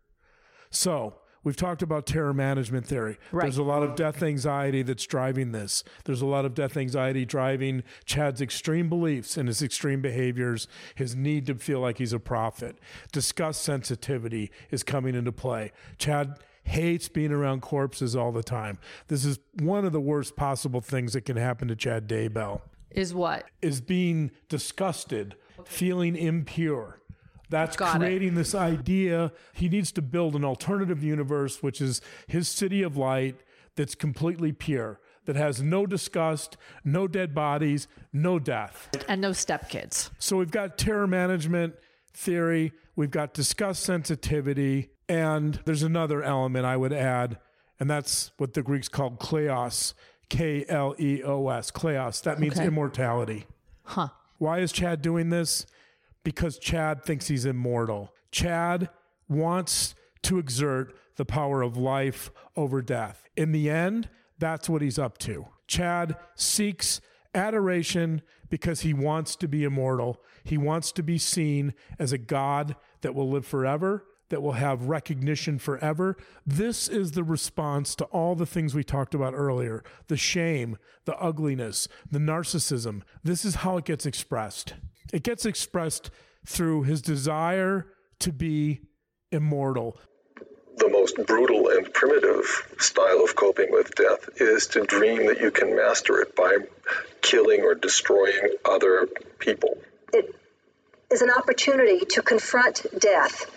So, we've talked about terror management theory. Right. There's a lot of death anxiety that's driving this. There's a lot of death anxiety driving Chad's extreme beliefs and his extreme behaviors, his need to feel like he's a prophet. Disgust sensitivity is coming into play. Chad hates being around corpses all the time. This is one of the worst possible things that can happen to Chad Daybell. Is what? Is being disgusted, feeling impure. That's Got it. creating this idea. He needs to build an alternative universe, which is his city of light that's completely pure, that has no disgust, no dead bodies, no death. And no stepkids. So we've got terror management theory, we've got disgust sensitivity, and there's another element I would add, and that's what the Greeks called kleos, K L E O S, kleos. That means Okay. immortality. Huh. Why is Chad doing this? Because Chad thinks he's immortal. Chad wants to exert the power of life over death. In the end, that's what he's up to. Chad seeks adoration because he wants to be immortal. He wants to be seen as a God that will live forever, that will have recognition forever. This is the response to all the things we talked about earlier the shame, the ugliness, the narcissism. This is how it gets expressed. It gets expressed through his desire to be immortal. The most brutal and primitive style of coping with death is to dream that you can master it by killing or destroying other people. It is an opportunity to confront death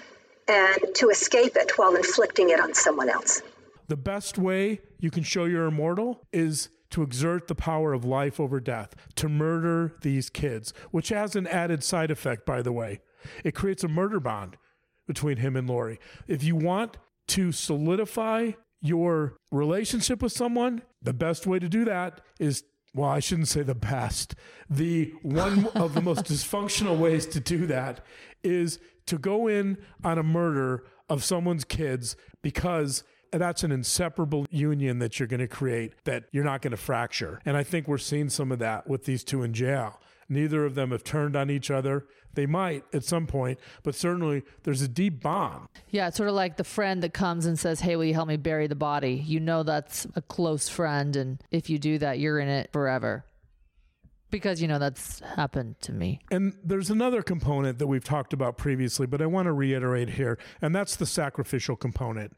and to escape it while inflicting it on someone else. The best way you can show you're immortal is to exert the power of life over death, to murder these kids, which has an added side effect, by the way. It creates a murder bond between him and Lori. If you want to solidify your relationship with someone, the best way to do that is well, I shouldn't say the best. The one of the most dysfunctional ways to do that is to go in on a murder of someone's kids because that's an inseparable union that you're going to create that you're not going to fracture. And I think we're seeing some of that with these two in jail. Neither of them have turned on each other. They might at some point, but certainly there's a deep bond. Yeah, it's sort of like the friend that comes and says, Hey, will you help me bury the body? You know that's a close friend. And if you do that, you're in it forever. Because, you know, that's happened to me. And there's another component that we've talked about previously, but I want to reiterate here, and that's the sacrificial component.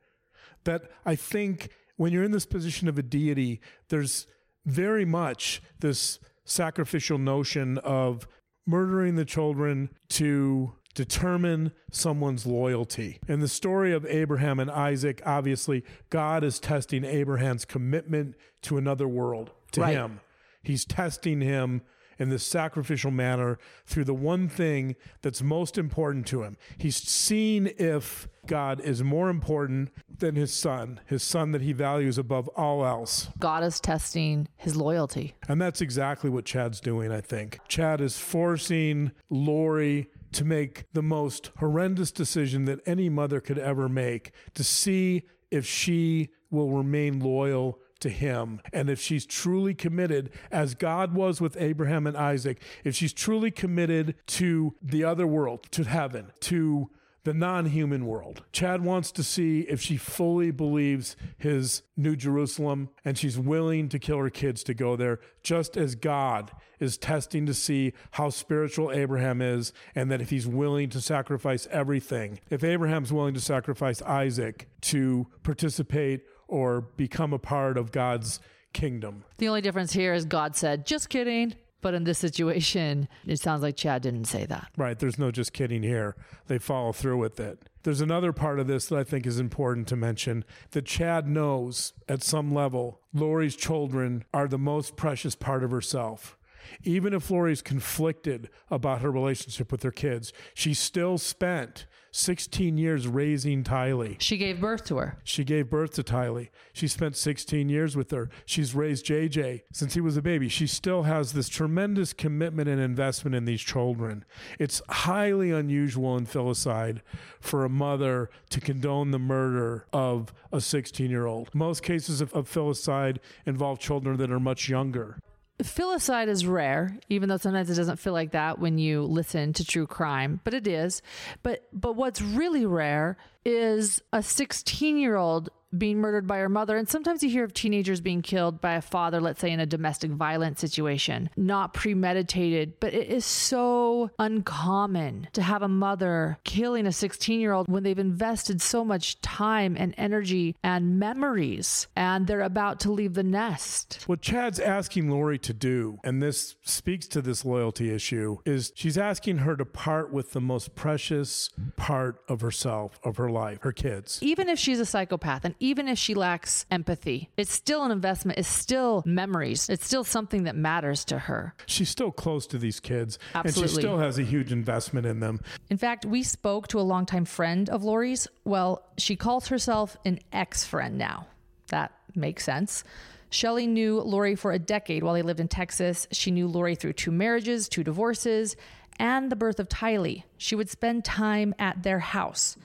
That I think when you're in this position of a deity, there's very much this sacrificial notion of murdering the children to determine someone's loyalty. In the story of Abraham and Isaac, obviously, God is testing Abraham's commitment to another world, to Right. him. He's testing him in this sacrificial manner through the one thing that's most important to him. He's seen if God is more important than his son, his son that he values above all else. God is testing his loyalty. And that's exactly what Chad's doing, I think. Chad is forcing Lori to make the most horrendous decision that any mother could ever make to see if she will remain loyal to him and if she's truly committed as God was with Abraham and Isaac if she's truly committed to the other world to heaven to the non human world. Chad wants to see if she fully believes his New Jerusalem and she's willing to kill her kids to go there, just as God is testing to see how spiritual Abraham is and that if he's willing to sacrifice everything. If Abraham's willing to sacrifice Isaac to participate or become a part of God's kingdom. The only difference here is God said, just kidding. But in this situation, it sounds like Chad didn't say that. Right. There's no just kidding here. They follow through with it. There's another part of this that I think is important to mention that Chad knows at some level Lori's children are the most precious part of herself. Even if Lori's conflicted about her relationship with her kids, she still spent 16 years raising Tylee. She gave birth to her. She gave birth to Tylee. She spent 16 years with her. She's raised JJ since he was a baby. She still has this tremendous commitment and investment in these children. It's highly unusual in filicide for a mother to condone the murder of a 16 year old. Most cases of, of filicide involve children that are much younger. Filicide is rare, even though sometimes it doesn't feel like that when you listen to true crime, but it is. But but what's really rare is a 16-year-old being murdered by her mother. And sometimes you hear of teenagers being killed by a father, let's say in a domestic violence situation, not premeditated. But it is so uncommon to have a mother killing a 16 year old when they've invested so much time and energy and memories and they're about to leave the nest. What Chad's asking Lori to do, and this speaks to this loyalty issue, is she's asking her to part with the most precious part of herself, of her life, her kids. Even if she's a psychopath and even if she lacks empathy, it's still an investment. It's still memories. It's still something that matters to her. She's still close to these kids, Absolutely. and she still has a huge investment in them. In fact, we spoke to a longtime friend of Lori's. Well, she calls herself an ex friend now. That makes sense. Shelly knew Lori for a decade while they lived in Texas. She knew Lori through two marriages, two divorces, and the birth of Tylee. She would spend time at their house.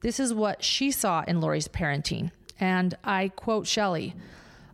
This is what she saw in Lori's parenting. And I quote Shelley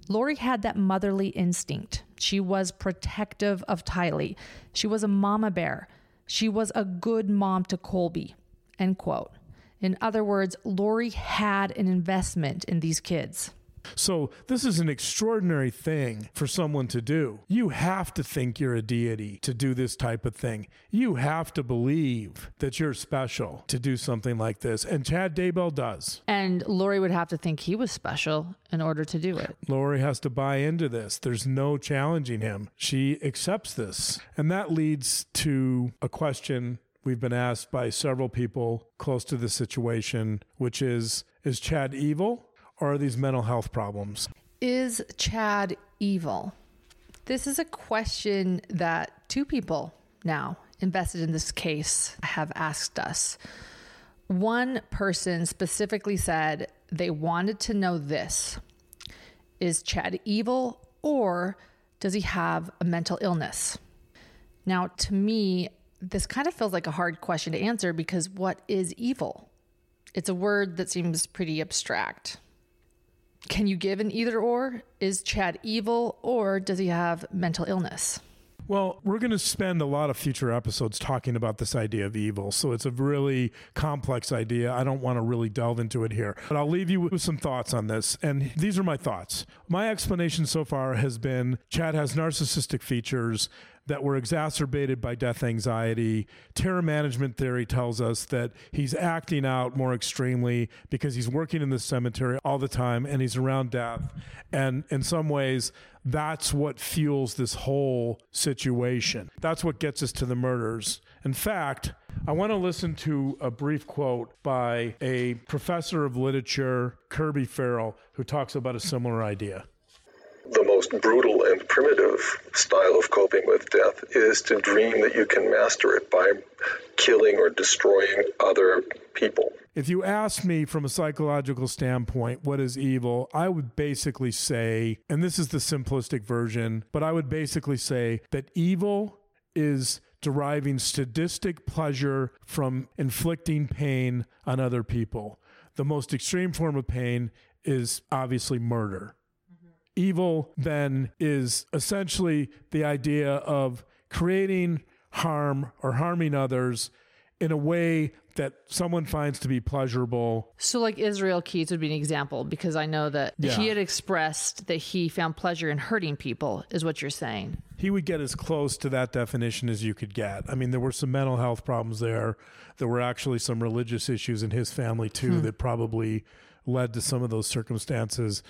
Lori had that motherly instinct. She was protective of Tylee. She was a mama bear. She was a good mom to Colby. End quote. In other words, Lori had an investment in these kids. So, this is an extraordinary thing for someone to do. You have to think you're a deity to do this type of thing. You have to believe that you're special to do something like this. And Chad Daybell does. And Lori would have to think he was special in order to do it. Lori has to buy into this. There's no challenging him. She accepts this. And that leads to a question we've been asked by several people close to the situation, which is Is Chad evil? Or are these mental health problems? Is Chad evil? This is a question that two people now invested in this case have asked us. One person specifically said they wanted to know this Is Chad evil or does he have a mental illness? Now, to me, this kind of feels like a hard question to answer because what is evil? It's a word that seems pretty abstract. Can you give an either or? Is Chad evil or does he have mental illness? Well, we're going to spend a lot of future episodes talking about this idea of evil. So it's a really complex idea. I don't want to really delve into it here, but I'll leave you with some thoughts on this. And these are my thoughts. My explanation so far has been Chad has narcissistic features that were exacerbated by death anxiety. Terror management theory tells us that he's acting out more extremely because he's working in the cemetery all the time and he's around death. And in some ways, that's what fuels this whole situation. That's what gets us to the murders. In fact, I want to listen to a brief quote by a professor of literature, Kirby Farrell, who talks about a similar idea the most brutal and primitive style of coping with death is to dream that you can master it by killing or destroying other people. If you ask me from a psychological standpoint, what is evil, I would basically say, and this is the simplistic version, but I would basically say that evil is deriving sadistic pleasure from inflicting pain on other people. The most extreme form of pain is obviously murder. Evil then is essentially the idea of creating harm or harming others in a way that someone finds to be pleasurable. So, like Israel Keyes would be an example because I know that yeah. he had expressed that he found pleasure in hurting people, is what you're saying. He would get as close to that definition as you could get. I mean, there were some mental health problems there. There were actually some religious issues in his family, too, hmm. that probably led to some of those circumstances.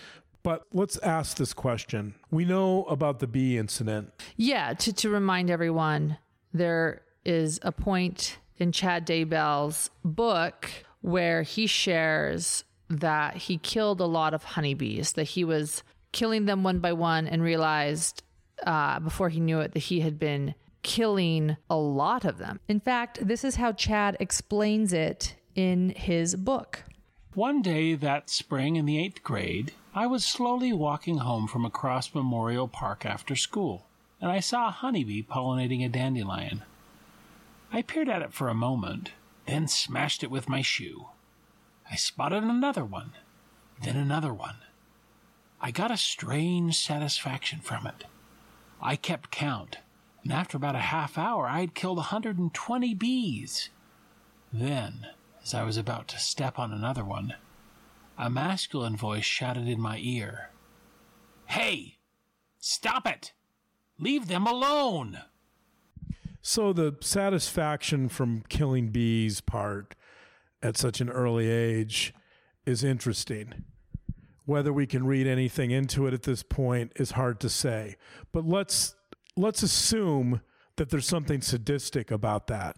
But let's ask this question. We know about the bee incident. Yeah, to, to remind everyone, there is a point in Chad Daybell's book where he shares that he killed a lot of honeybees, that he was killing them one by one and realized uh, before he knew it that he had been killing a lot of them. In fact, this is how Chad explains it in his book. One day that spring in the eighth grade, I was slowly walking home from across Memorial Park after school, and I saw a honeybee pollinating a dandelion. I peered at it for a moment, then smashed it with my shoe. I spotted another one, then another one. I got a strange satisfaction from it. I kept count, and after about a half hour I had killed a 120 bees. Then, as I was about to step on another one, a masculine voice shouted in my ear, Hey! Stop it! Leave them alone! So the satisfaction from killing bees part at such an early age is interesting. Whether we can read anything into it at this point is hard to say. But let's let's assume that there's something sadistic about that.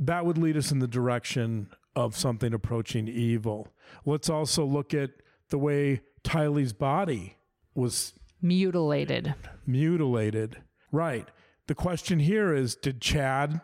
That would lead us in the direction of something approaching evil. Let's also look at the way Tylee's body was mutilated. Mutilated. Right. The question here is did Chad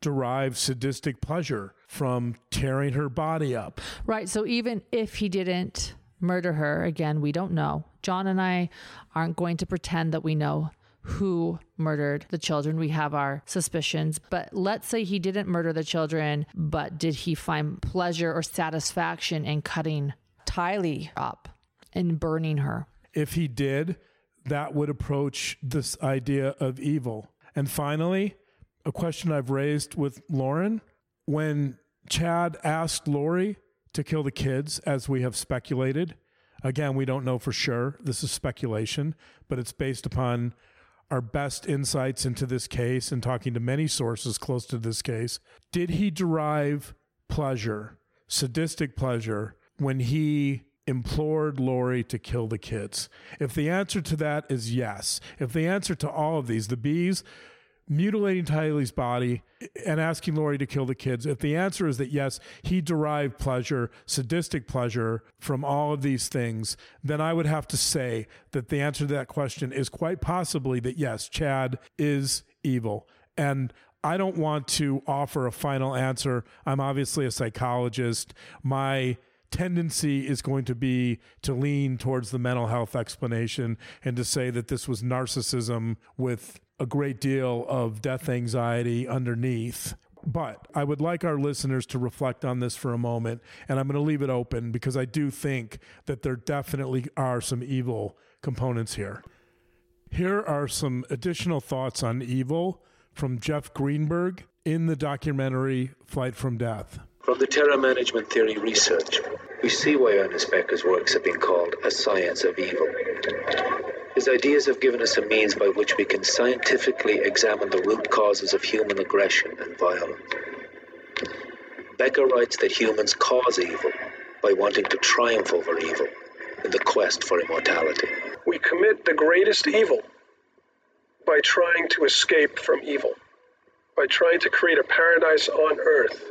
derive sadistic pleasure from tearing her body up? Right. So even if he didn't murder her, again, we don't know. John and I aren't going to pretend that we know who murdered the children. We have our suspicions, but let's say he didn't murder the children, but did he find pleasure or satisfaction in cutting Tylee up and burning her? If he did, that would approach this idea of evil. And finally, a question I've raised with Lauren when Chad asked Lori to kill the kids, as we have speculated. Again, we don't know for sure. This is speculation, but it's based upon our best insights into this case and talking to many sources close to this case, did he derive pleasure, sadistic pleasure, when he implored Lori to kill the kids? If the answer to that is yes, if the answer to all of these, the bees, mutilating Tylee's body and asking Lori to kill the kids? If the answer is that yes, he derived pleasure, sadistic pleasure from all of these things, then I would have to say that the answer to that question is quite possibly that yes, Chad is evil. And I don't want to offer a final answer. I'm obviously a psychologist. My tendency is going to be to lean towards the mental health explanation and to say that this was narcissism with a great deal of death anxiety underneath. But I would like our listeners to reflect on this for a moment, and I'm going to leave it open because I do think that there definitely are some evil components here. Here are some additional thoughts on evil from Jeff Greenberg in the documentary Flight from Death. From the terror management theory research, we see why Ernest Becker's works have been called a science of evil. His ideas have given us a means by which we can scientifically examine the root causes of human aggression and violence. Becker writes that humans cause evil by wanting to triumph over evil in the quest for immortality. We commit the greatest evil by trying to escape from evil, by trying to create a paradise on earth.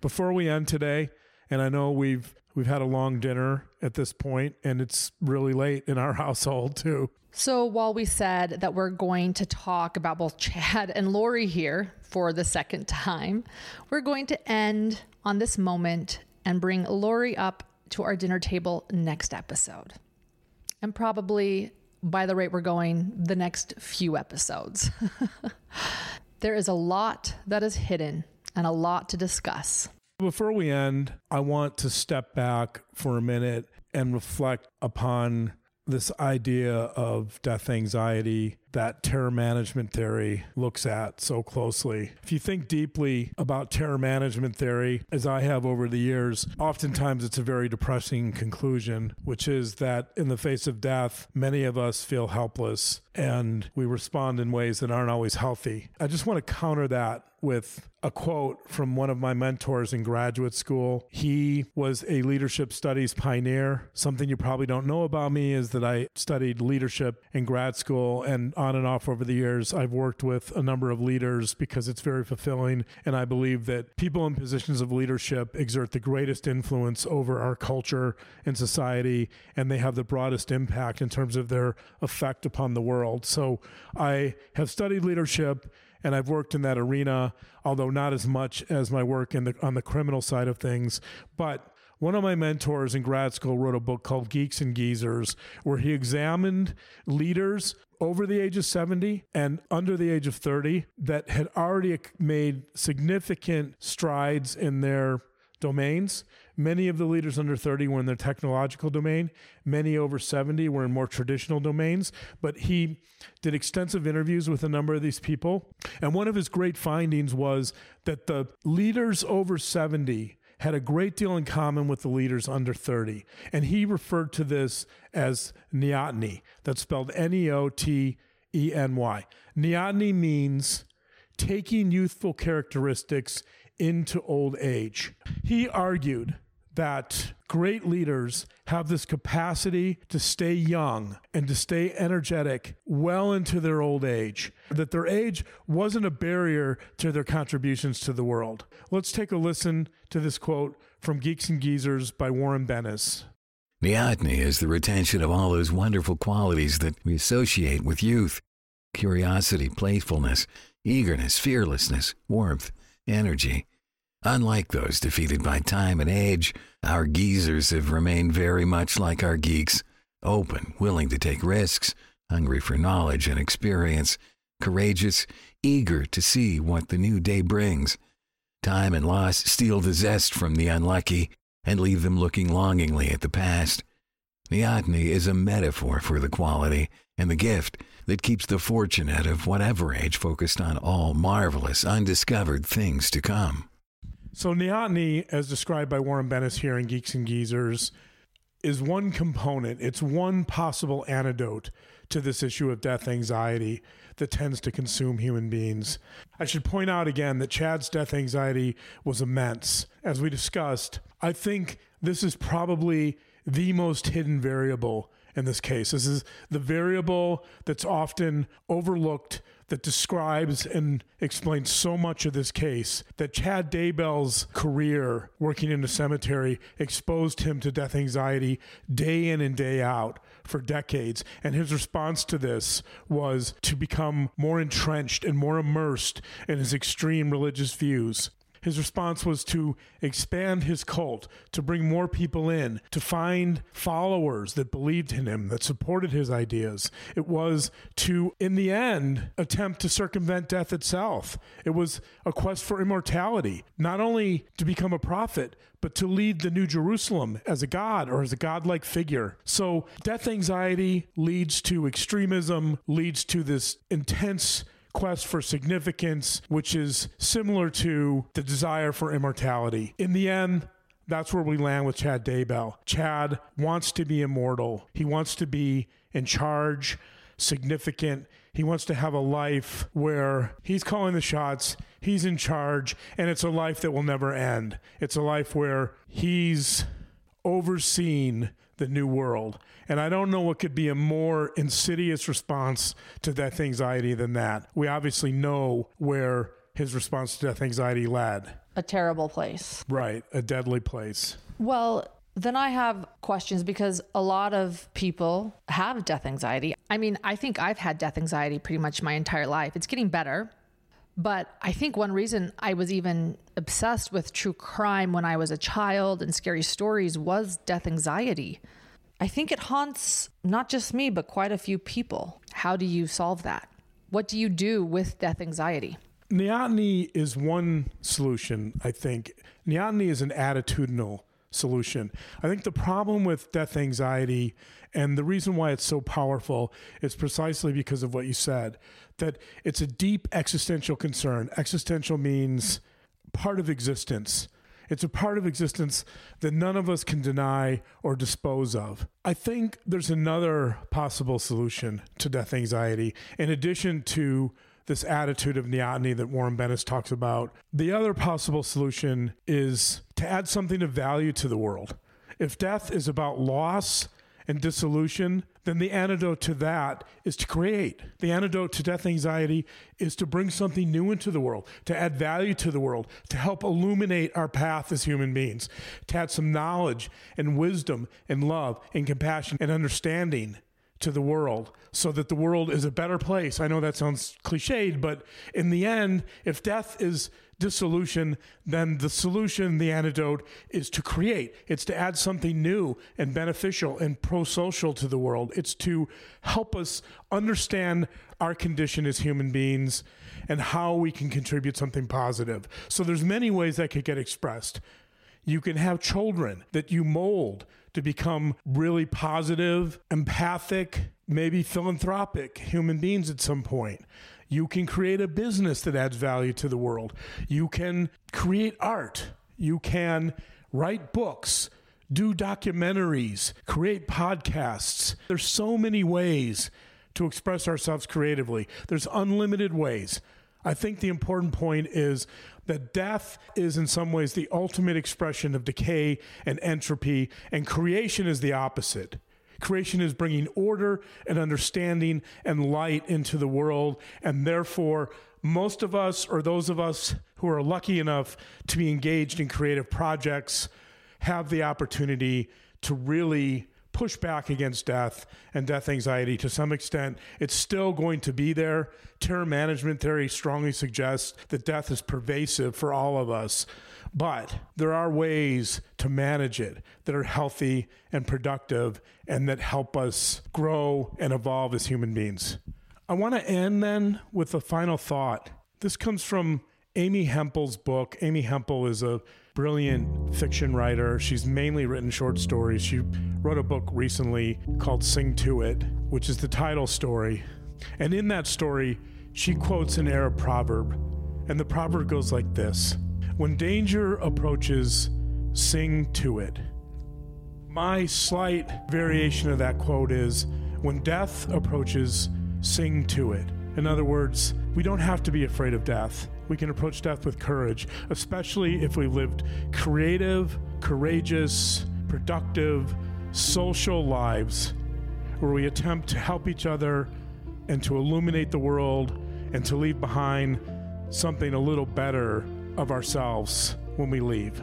Before we end today, and I know we've We've had a long dinner at this point, and it's really late in our household, too. So, while we said that we're going to talk about both Chad and Lori here for the second time, we're going to end on this moment and bring Lori up to our dinner table next episode. And probably by the rate we're going, the next few episodes. there is a lot that is hidden and a lot to discuss. Before we end, I want to step back for a minute and reflect upon this idea of death anxiety that terror management theory looks at so closely. If you think deeply about terror management theory, as I have over the years, oftentimes it's a very depressing conclusion, which is that in the face of death, many of us feel helpless and we respond in ways that aren't always healthy. I just want to counter that with a quote from one of my mentors in graduate school. He was a leadership studies pioneer. Something you probably don't know about me is that I studied leadership in grad school and on and off over the years, I've worked with a number of leaders because it's very fulfilling. And I believe that people in positions of leadership exert the greatest influence over our culture and society, and they have the broadest impact in terms of their effect upon the world. So I have studied leadership and I've worked in that arena, although not as much as my work in the, on the criminal side of things. But one of my mentors in grad school wrote a book called Geeks and Geezers, where he examined leaders over the age of 70 and under the age of 30 that had already made significant strides in their domains. Many of the leaders under 30 were in their technological domain. Many over 70 were in more traditional domains. But he did extensive interviews with a number of these people. And one of his great findings was that the leaders over 70 had a great deal in common with the leaders under 30. And he referred to this as neoteny. That's spelled N E O T E N Y. Neoteny means taking youthful characteristics into old age. He argued that great leaders have this capacity to stay young and to stay energetic well into their old age, that their age wasn't a barrier to their contributions to the world. Let's take a listen to this quote from Geeks and Geezers by Warren Bennis. Neoteny is the retention of all those wonderful qualities that we associate with youth curiosity, playfulness, eagerness, fearlessness, warmth, energy. Unlike those defeated by time and age, our geezers have remained very much like our geeks open, willing to take risks, hungry for knowledge and experience, courageous, eager to see what the new day brings. Time and loss steal the zest from the unlucky and leave them looking longingly at the past. Neoteny is a metaphor for the quality and the gift that keeps the fortunate of whatever age focused on all marvelous, undiscovered things to come. So, neoteny, as described by Warren Bennis here in Geeks and Geezers, is one component. It's one possible antidote to this issue of death anxiety that tends to consume human beings. I should point out again that Chad's death anxiety was immense. As we discussed, I think this is probably the most hidden variable in this case. This is the variable that's often overlooked that describes and explains so much of this case that Chad Daybell's career working in a cemetery exposed him to death anxiety day in and day out for decades. And his response to this was to become more entrenched and more immersed in his extreme religious views. His response was to expand his cult, to bring more people in, to find followers that believed in him, that supported his ideas. It was to, in the end, attempt to circumvent death itself. It was a quest for immortality, not only to become a prophet, but to lead the New Jerusalem as a god or as a godlike figure. So, death anxiety leads to extremism, leads to this intense quest for significance, which is similar to the desire for immortality. In the end, that's where we land with Chad Daybell. Chad wants to be immortal. He wants to be in charge, significant. He wants to have a life where he's calling the shots, he's in charge, and it's a life that will never end. It's a life where he's overseen the new world. And I don't know what could be a more insidious response to death anxiety than that. We obviously know where his response to death anxiety led. A terrible place. Right, a deadly place. Well, then I have questions because a lot of people have death anxiety. I mean, I think I've had death anxiety pretty much my entire life. It's getting better. But I think one reason I was even obsessed with true crime when I was a child and scary stories was death anxiety. I think it haunts not just me, but quite a few people. How do you solve that? What do you do with death anxiety? Neoteny is one solution, I think. Neoteny is an attitudinal solution. I think the problem with death anxiety and the reason why it's so powerful is precisely because of what you said that it's a deep existential concern. Existential means part of existence. It's a part of existence that none of us can deny or dispose of. I think there's another possible solution to death anxiety, in addition to this attitude of neoteny that Warren Bennis talks about. The other possible solution is to add something of value to the world. If death is about loss and dissolution, then the antidote to that is to create. The antidote to death anxiety is to bring something new into the world, to add value to the world, to help illuminate our path as human beings, to add some knowledge and wisdom and love and compassion and understanding to the world so that the world is a better place. I know that sounds cliched, but in the end, if death is dissolution, then the solution, the antidote, is to create. It's to add something new and beneficial and pro social to the world. It's to help us understand our condition as human beings and how we can contribute something positive. So there's many ways that could get expressed. You can have children that you mold to become really positive, empathic, maybe philanthropic human beings at some point. You can create a business that adds value to the world. You can create art. You can write books, do documentaries, create podcasts. There's so many ways to express ourselves creatively. There's unlimited ways. I think the important point is that death is in some ways the ultimate expression of decay and entropy, and creation is the opposite. Creation is bringing order and understanding and light into the world, and therefore, most of us, or those of us who are lucky enough to be engaged in creative projects, have the opportunity to really push back against death and death anxiety to some extent. It's still going to be there. Terror management theory strongly suggests that death is pervasive for all of us. But there are ways to manage it that are healthy and productive and that help us grow and evolve as human beings. I want to end then with a final thought. This comes from Amy Hempel's book. Amy Hempel is a brilliant fiction writer. She's mainly written short stories. She wrote a book recently called Sing to It, which is the title story. And in that story, she quotes an Arab proverb. And the proverb goes like this when danger approaches, sing to it. My slight variation of that quote is when death approaches, sing to it. In other words, we don't have to be afraid of death. We can approach death with courage, especially if we lived creative, courageous, productive, social lives where we attempt to help each other and to illuminate the world and to leave behind something a little better of ourselves when we leave.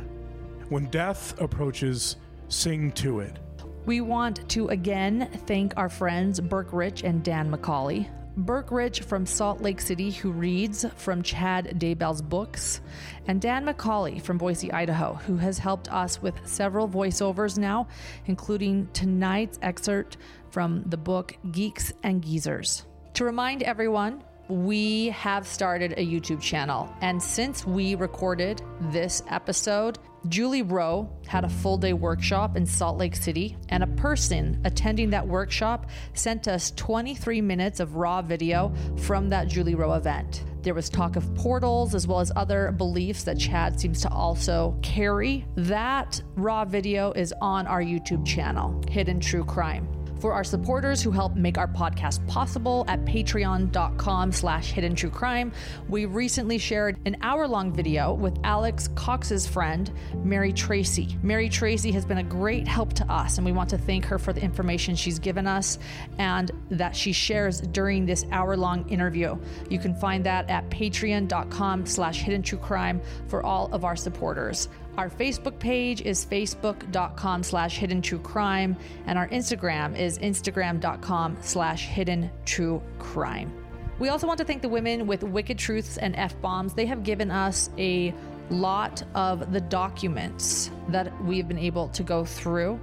When death approaches, sing to it. We want to again thank our friends Burke Rich and Dan McCauley. Burke Rich from Salt Lake City, who reads from Chad Daybell's books, and Dan McCauley from Boise, Idaho, who has helped us with several voiceovers now, including tonight's excerpt from the book Geeks and Geezers. To remind everyone, we have started a YouTube channel. And since we recorded this episode, Julie Rowe had a full day workshop in Salt Lake City, and a person attending that workshop sent us 23 minutes of raw video from that Julie Rowe event. There was talk of portals as well as other beliefs that Chad seems to also carry. That raw video is on our YouTube channel, Hidden True Crime for our supporters who help make our podcast possible at patreon.com slash hidden true crime. We recently shared an hour-long video with Alex Cox's friend, Mary Tracy. Mary Tracy has been a great help to us, and we want to thank her for the information she's given us and that she shares during this hour-long interview. You can find that at patreon.com slash hidden true crime for all of our supporters. Our Facebook page is facebook.com slash hidden true crime, and our Instagram is instagram.com slash hidden true crime. We also want to thank the women with Wicked Truths and F Bombs. They have given us a lot of the documents that we've been able to go through.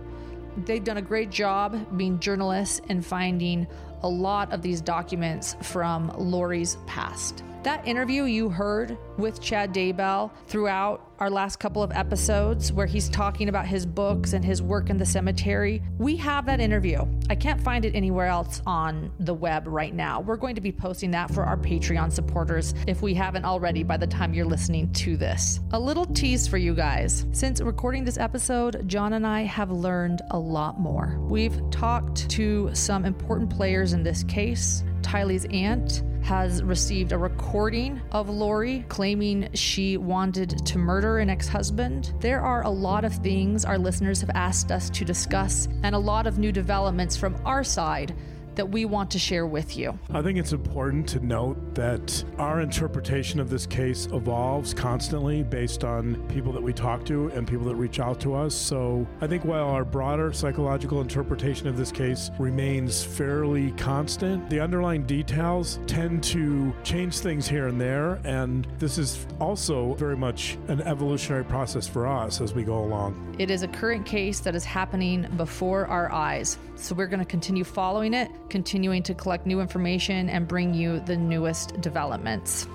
They've done a great job being journalists and finding a lot of these documents from Lori's past. That interview you heard with Chad Daybell throughout our last couple of episodes, where he's talking about his books and his work in the cemetery, we have that interview. I can't find it anywhere else on the web right now. We're going to be posting that for our Patreon supporters if we haven't already by the time you're listening to this. A little tease for you guys. Since recording this episode, John and I have learned a lot more. We've talked to some important players in this case Tylee's aunt, has received a recording of Lori claiming she wanted to murder an ex husband. There are a lot of things our listeners have asked us to discuss and a lot of new developments from our side that we want to share with you. I think it's important to note that our interpretation of this case evolves constantly based on people that we talk to and people that reach out to us. So I think while our broader psychological interpretation of this case remains fairly constant, the underlying details tend to change things here and there. And this is also very much an evolutionary process for us as we go along. It is a current case that is happening before our eyes. So we're going to continue following it, continuing to collect new information and bring you the newest developments.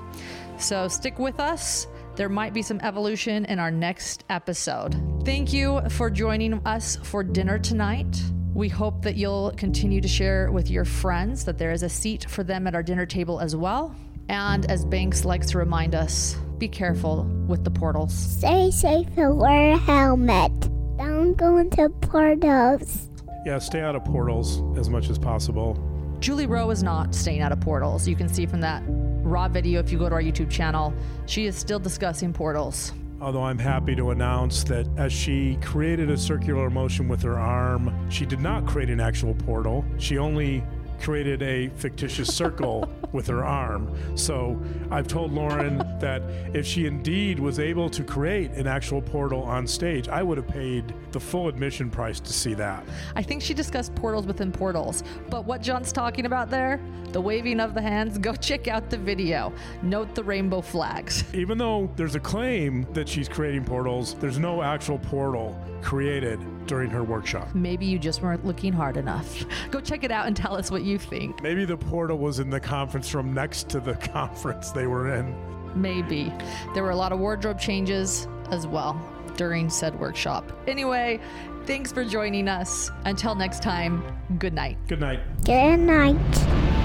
So stick with us. There might be some evolution in our next episode. Thank you for joining us for dinner tonight. We hope that you'll continue to share with your friends that there is a seat for them at our dinner table as well. And as Banks likes to remind us, be careful with the portals. Stay safe and wear a helmet. Don't go into portals. Yeah, stay out of portals as much as possible. Julie Rowe is not staying out of portals. You can see from that raw video if you go to our YouTube channel. She is still discussing portals. Although I'm happy to announce that as she created a circular motion with her arm, she did not create an actual portal. She only created a fictitious circle with her arm. So I've told Lauren that if she indeed was able to create an actual portal on stage, I would have paid the full admission price to see that. I think she discussed portals within portals, but what John's talking about there, the waving of the hands, go check out the video. Note the rainbow flags. Even though there's a claim that she's creating portals, there's no actual portal created during her workshop. Maybe you just weren't looking hard enough. Go check it out and tell us what you think. Maybe the portal was in the conference room next to the conference they were in. Maybe. There were a lot of wardrobe changes as well during said workshop. Anyway, thanks for joining us. Until next time, good night. Good night. Good night.